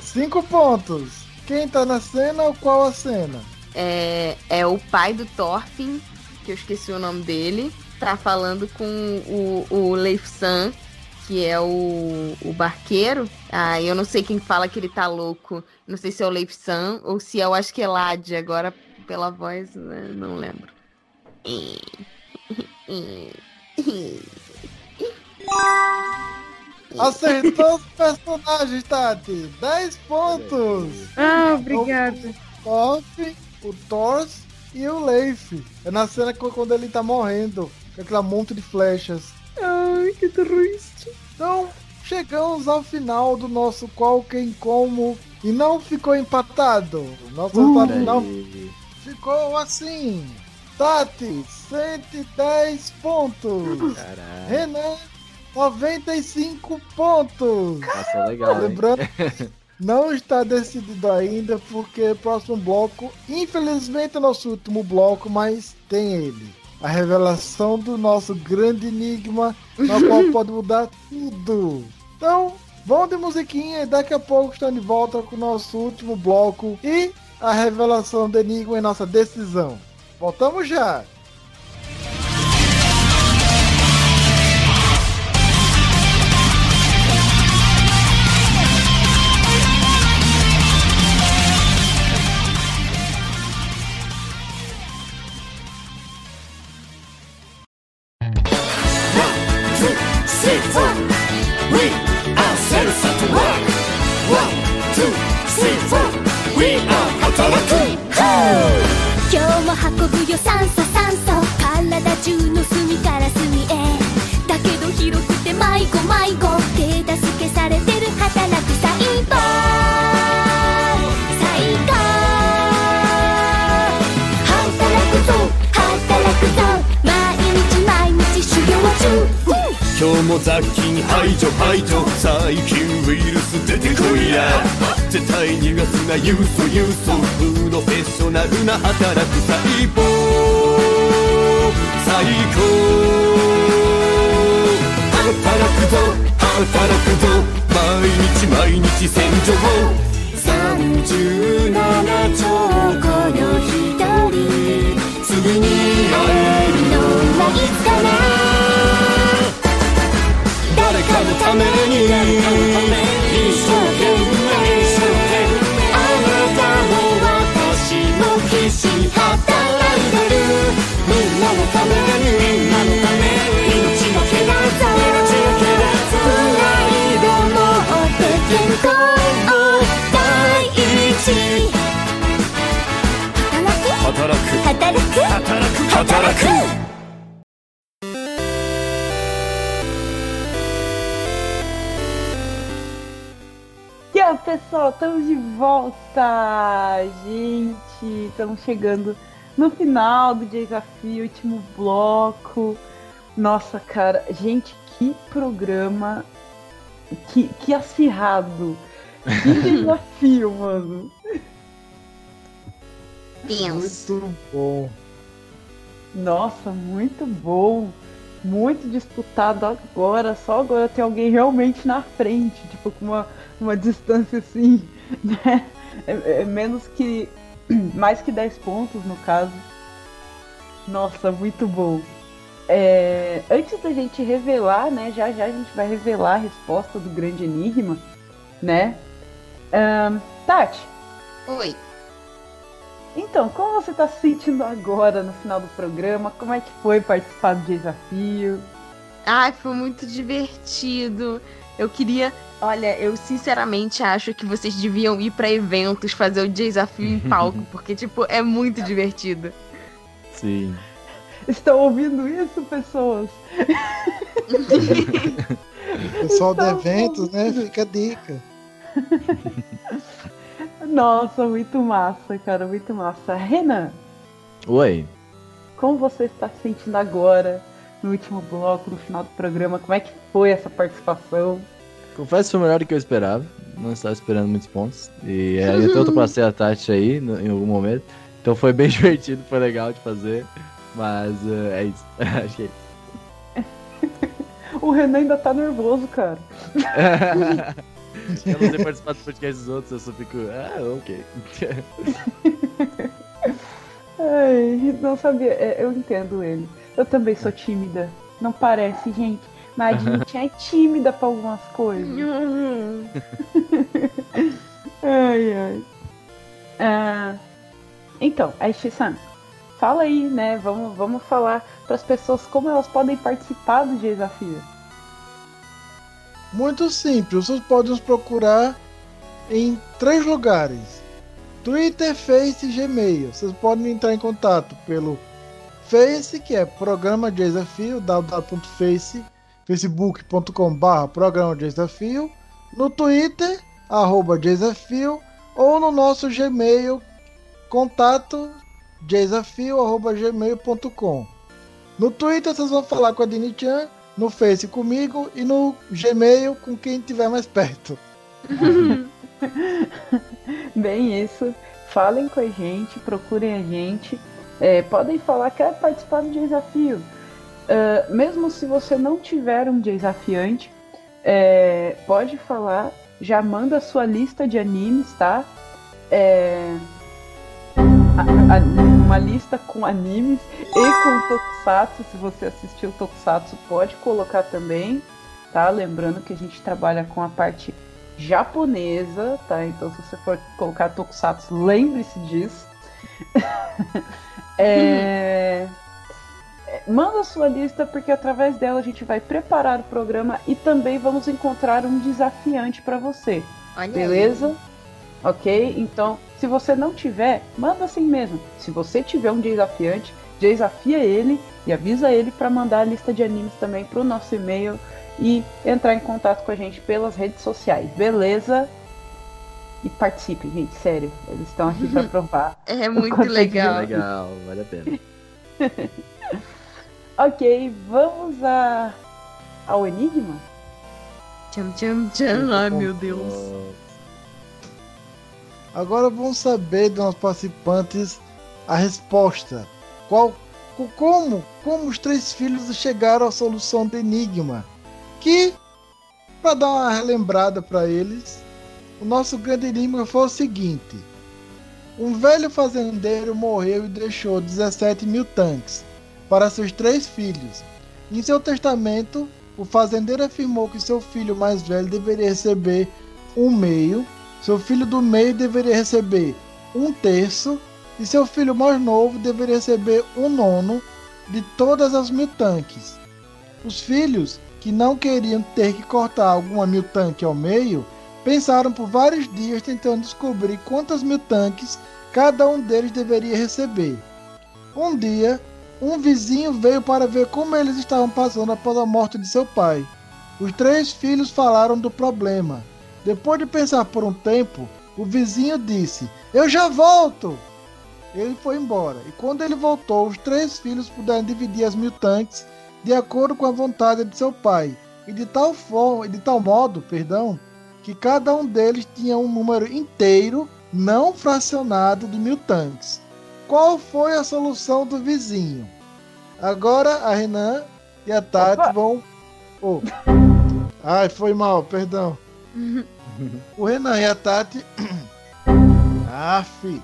Cinco pontos. Quem tá na cena ou qual a cena? É, é o pai do Thorfinn, que eu esqueci o nome dele. Tá falando com o, o Leif San, que é o, o barqueiro. Ah, eu não sei quem fala que ele tá louco. Não sei se é o Leif San ou se é o Askelad. Agora, pela voz, né, não lembro. Acertou os personagens, Tati. 10 pontos. Ah, obrigada. O Thorfinn, o Thors e o Leif. É na cena quando ele tá morrendo. Com aquela monte de flechas. Ai, que triste. Então, chegamos ao final do nosso Qual Quem Como. E não ficou empatado. Nosso Uh, resultado final ficou assim. Tati, 110 pontos. Caralho. Renan, 95 pontos. Passou legal, hein? Lembrando, não está decidido ainda, porque o próximo bloco, infelizmente é nosso último bloco, mas tem ele. A revelação do nosso grande enigma, na qual pode mudar tudo. Então, vamos de musiquinha e daqui a pouco estamos de volta com o nosso último bloco e a revelação do enigma e nossa decisão. Voltamos já! 雑菌排除排除。細菌ウイルス出てこいや。絶対逃がすなユーソユーソ。プロフェッショナルな働く細胞最高。働くぞ働くぞ。毎日毎日洗浄。37兆個の一人次に会えるのはいつかなかのために一生懸命あなたも私も必死に働いてるみんなのためにみんなのために命がけだぞプライドもって健康を第一働く。働く。働く。働く pessoal, estamos de volta! Gente, estamos chegando no final do desafio, último bloco. Nossa, cara, gente, que programa, que, que acirrado, que desafio, mano. Muito bom. Nossa, muito bom. Muito disputado agora. Só agora tem alguém realmente na frente. Tipo, com uma, uma distância assim, né? É, é menos que. Mais que 10 pontos no caso. Nossa, muito bom. É, antes da gente revelar, né? Já já a gente vai revelar a resposta do grande enigma, né? Ahn, Tati, Oi. então, como você tá se sentindo agora no final do programa? Como é que foi participar do desafio? Ai, foi muito divertido. Eu queria. Olha, eu sinceramente acho que vocês deviam ir pra eventos fazer o desafio em palco, porque, tipo, é muito divertido. Sim. Estão ouvindo isso, pessoas? Pessoal de Tá bom. eventos, né? Fica a dica. Nossa, muito massa, cara, muito massa. Renan, Oi. como você está se sentindo agora, no último bloco, no final do programa? Como é que foi essa participação? Confesso que foi melhor do que eu esperava. Não estava esperando muitos pontos. E é, eu tanto passei a Tati aí no- em algum momento. Então foi bem divertido, foi legal de fazer. Mas eh, é isso. Acho que é isso. O Renan ainda tá nervoso, cara. eu não sei participar dos podcasts dos outros, eu só fico. Ah, ok. Ai, não sabia. é, Eu entendo ele. Eu também sou tímida. Não parece, gente. Mas a gente é tímida pra algumas coisas. ai, ai. Ah, então, Aishi-san, fala aí, né? Vamos, vamos falar pras pessoas como elas podem participar do desafio. Muito simples, vocês podem nos procurar em três lugares: Twitter, Face e Gmail. Vocês podem entrar em contato pelo Face, que é Programa de Desafio, www.face, facebook.com.br Programa de Desafio, no Twitter, arroba Desafio, ou no nosso Gmail, contato desafio, arroba gmail.com. No Twitter vocês vão falar com a Dini-chan, no Face comigo e no Gmail com quem estiver mais perto. Bem isso. Falem com a gente, procurem a gente. É, podem falar que quer participar do desafio. Ah, mesmo se você não tiver um desafiante, é, pode falar. Já manda sua lista de animes, tá? É, a- a- uma lista com animes e com Tokusatsu. Se você assistiu Tokusatsu, pode colocar também, tá? Lembrando que a gente trabalha com a parte japonesa, tá? Então, se você for colocar Tokusatsu, lembre-se disso. É, é, Manda a sua lista, porque através dela a gente vai preparar o programa e também vamos encontrar um desafiante para você. Olha Beleza? Ok? Então, se você não tiver, manda assim mesmo. Se você tiver um desafiante, desafia ele e avisa ele para mandar a lista de animes também pro nosso e-mail e entrar em contato com a gente pelas redes sociais. Beleza? E participem, gente, sério. Eles estão aqui para provar. É muito quanto legal. Legal, vale a pena. Ok, vamos a... ao Enigma? Tcham, tcham, tcham. Ai, meu Deus. Agora vamos saber dos nossos participantes a resposta. Qual, co- como, como os três filhos chegaram à solução do enigma? Que, para dar uma relembrada para eles, o nosso grande enigma foi o seguinte: um velho fazendeiro morreu e deixou 17 mil tanques para seus três filhos. Em seu testamento, o fazendeiro afirmou que seu filho mais velho deveria receber um meio seu filho do meio deveria receber um terço e seu filho mais novo deveria receber um nono de todas as mil tanques. Os filhos, que não queriam ter que cortar alguma mil tanque ao meio, pensaram por vários dias tentando descobrir quantas mil tanques cada um deles deveria receber. Um dia, um vizinho veio para ver como eles estavam passando após a morte de seu pai. Os três filhos falaram do problema. Depois de pensar por um tempo, o vizinho disse: Eu já volto! Ele foi embora, e quando ele voltou, os três filhos puderam dividir as mil tanques de acordo com a vontade de seu pai, e de tal forma, de tal modo, perdão, que cada um deles tinha um número inteiro, não fracionado de mil tanques. Qual foi a solução do vizinho? Agora a Renan e a Tati Opa! vão. Oh. Ai, foi mal, perdão. O Renan e a Tati. Aff.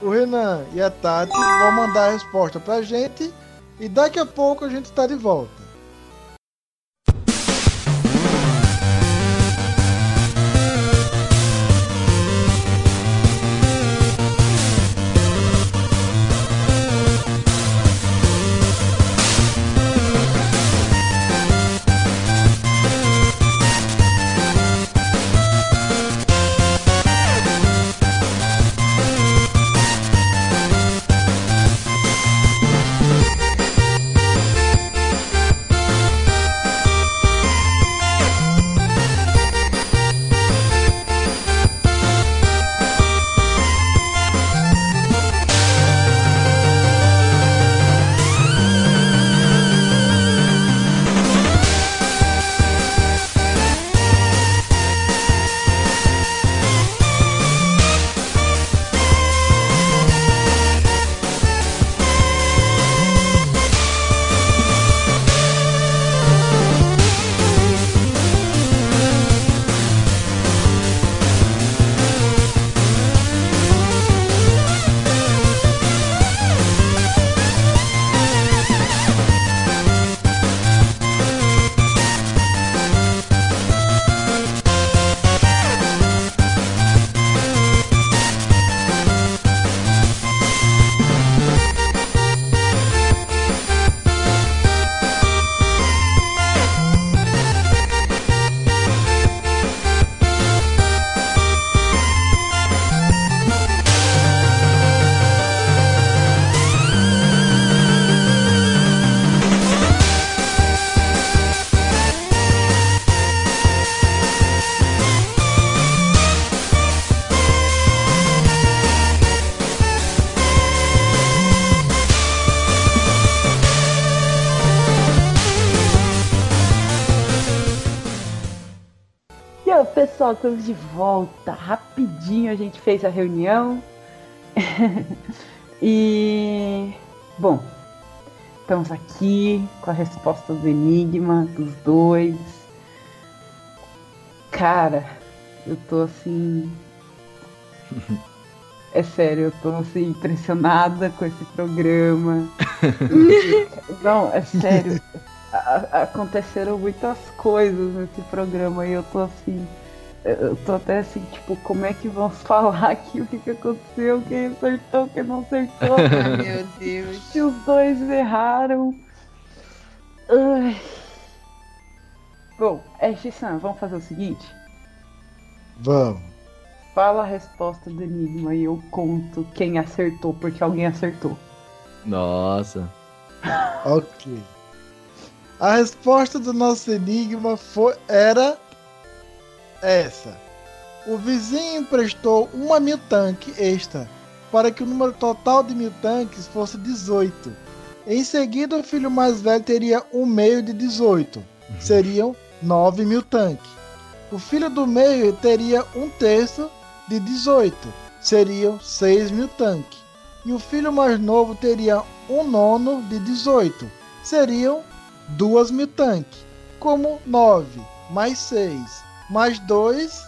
O Renan e a Tati vão mandar a resposta pra gente e daqui a pouco a gente tá de volta. Pessoal, estamos de volta. Rapidinho a gente fez a reunião. e. Bom, estamos aqui com a resposta do enigma dos dois. Cara, eu tô assim. É sério, eu tô assim, impressionada com esse programa. Não, é sério. A- aconteceram muitas coisas nesse programa e eu tô assim. Eu tô até assim, tipo, como é que vão falar aqui o que, que aconteceu, quem acertou, quem não acertou. Ai, meu Deus. Se os dois erraram. Ai. Bom, é, Gissan, vamos fazer o seguinte? Vamos. Fala a resposta do enigma e eu conto quem acertou, porque alguém acertou. Nossa. Ok. A resposta do nosso enigma foi, era essa. O vizinho emprestou uma mil tanque extra para que o número total de mil tanques fosse 18. Em seguida, o filho mais velho teria um meio de 18. Seriam 9 mil tanques. O filho do meio teria um terço de 18. Seriam 6 mil tanques. E o filho mais novo teria um nono de 18. Seriam 2 mil tanques. Como 9 mais 6 mais 2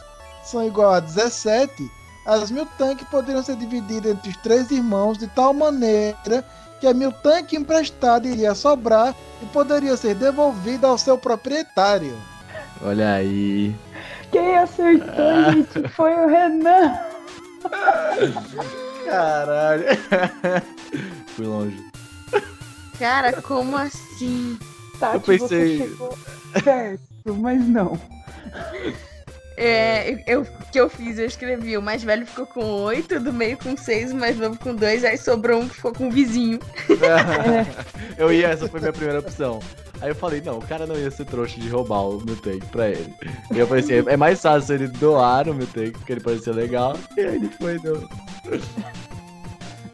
são igual a 17, as mil tanques poderiam ser divididas entre os três irmãos de tal maneira que a mil tanque emprestada iria sobrar e poderia ser devolvida ao seu proprietário. Olha aí. Quem acertou, gente, foi o Renan. Caralho. Fui longe. Cara, como assim? Tati, Eu pensei- você chegou perto, mas não. É, eu, o que eu fiz, eu escrevi, o mais velho ficou com 8, do meio com 6, o mais novo com 2, aí sobrou um que ficou com o vizinho. Eu ia, essa foi minha primeira opção. Aí eu falei, não, o cara não ia ser trouxa de roubar o meu take pra ele. E eu pensei, é mais fácil ele doar o meu take, porque ele parecia legal. E aí ele foi, deu.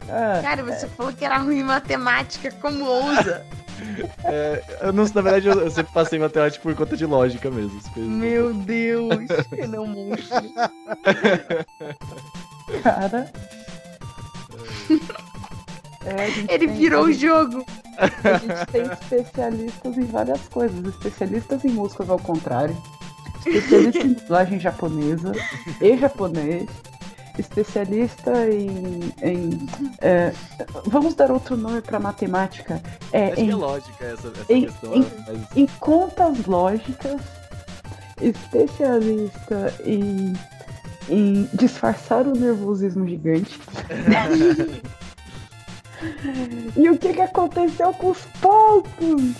Ah, Cara, você falou que era ruim em matemática, como ousa? É, eu não, na verdade, eu, eu sempre passei em matemática por conta de lógica mesmo. Meu Deus, Renan monstro. cara. É, Ele tem- virou o gente- jogo. A gente tem especialistas em várias coisas. Especialistas em músicas ao contrário. Especialista em dublagem japonesa e japonês. Especialista em. em, é, vamos dar outro nome para matemática. É, Acho em, que é lógica essa, essa em- questão. em- mas- em contas lógicas. Especialista em, em disfarçar o nervosismo gigante. E o que, que aconteceu com os pontos?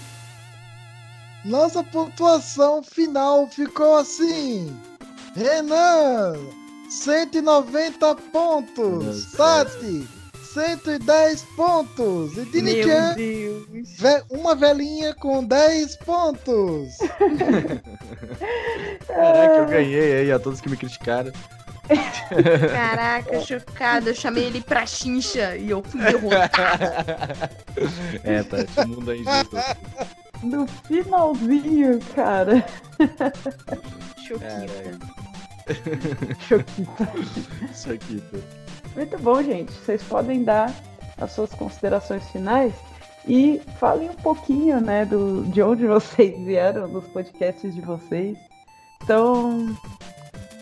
Nossa pontuação final ficou assim: Renan, 190 pontos. Tati, 110 pontos. E Dinican, Deus. ve- uma velhinha com 10 pontos. Caraca, eu ganhei aí a todos que me criticaram. Caraca, chocada. Eu chamei ele pra chincha e eu fui derrotada. é, tá, o mundo é injusto. No finalzinho, cara. Choquita. Muito bom, gente. Vocês podem dar as suas considerações finais e falem um pouquinho, né, do, de onde vocês vieram, dos podcasts de vocês. Então,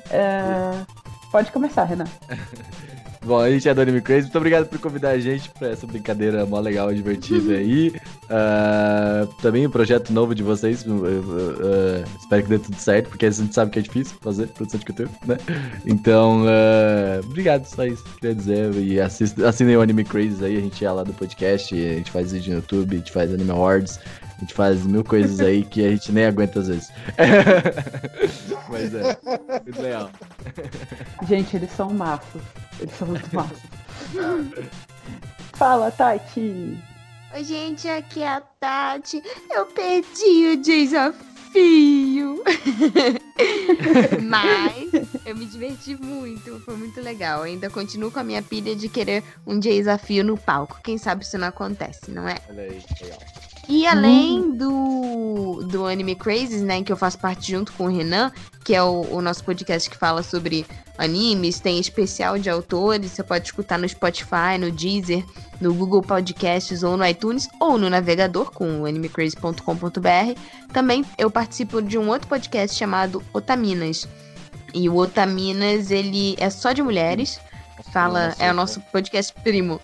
é, pode começar, Renan. Bom, a gente é do Anime Crazy. Muito obrigado por convidar a gente pra essa brincadeira mó legal e divertida aí. Ah, também um projeto novo de vocês. uh, uh, uh, espero que dê tudo certo, porque a gente sabe que é difícil fazer produção de conteúdo, né? Então, ah, obrigado, só isso que queria dizer. E assinem o Anime Crazy aí, a gente é lá do podcast, a gente faz vídeo no YouTube, a gente faz Anime Awards. A gente faz mil coisas aí que a gente nem aguenta às vezes. Mas é, muito legal. Gente, eles são maços. Eles são muito maços. Fala, Tati. Oi, gente, aqui é a Tati. Eu perdi o desafio. Mas eu me diverti muito, foi muito legal. Ainda continuo com a minha pilha de querer um desafio no palco. Quem sabe isso não acontece, não é? Olha aí, legal. E além do, do Anime Crazes, né, que eu faço parte junto com o Renan, que é o, o nosso podcast que fala sobre animes, tem especial de autores, você pode escutar no Spotify, no Deezer, no Google Podcasts ou no iTunes ou no navegador com animecraze.com.br. Também eu participo de um outro podcast chamado Otaminas. E o Otaminas, ele é só de mulheres. Fala, é o nosso podcast primo.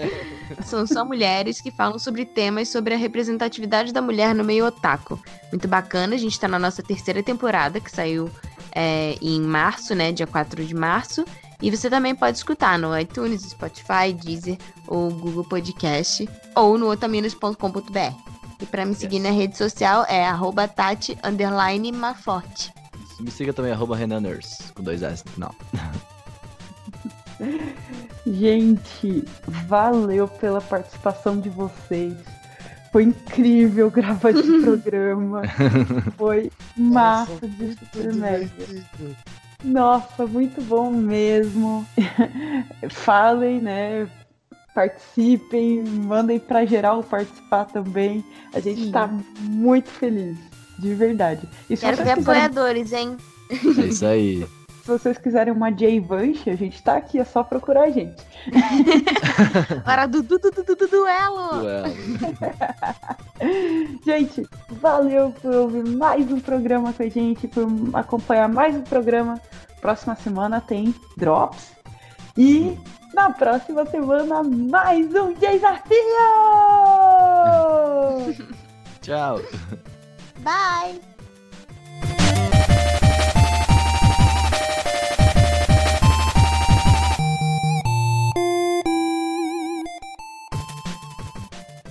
São só mulheres que falam sobre temas sobre a representatividade da mulher no meio otaku. Muito bacana, a gente tá na nossa terceira temporada, que saiu é, em março, né? Dia 4 de março. E você também pode escutar no iTunes, Spotify, Deezer ou Google Podcast ou no otaminas.com.br. E pra me seguir na rede social é arroba Tati Maforte. Me siga também, arroba Renan Nurse, com dois S no final. Gente, valeu pela participação de vocês. Foi incrível gravar esse programa. Foi massa de super mega. Nossa, muito bom mesmo. Falem, né? Participem, mandem pra geral participar também. A gente Sim. tá muito feliz, de verdade. E Quero ver quiserem- apoiadores, hein? É isso aí. Se vocês quiserem uma Jay Vance, a gente tá aqui, é só procurar a gente. Hora do, du, du, du, du, du- duelo! Duelo. Gente, valeu por ouvir mais um programa com a gente, por acompanhar mais um programa. Próxima semana tem Drops. E na próxima semana, mais um desafio! Tchau. Bye!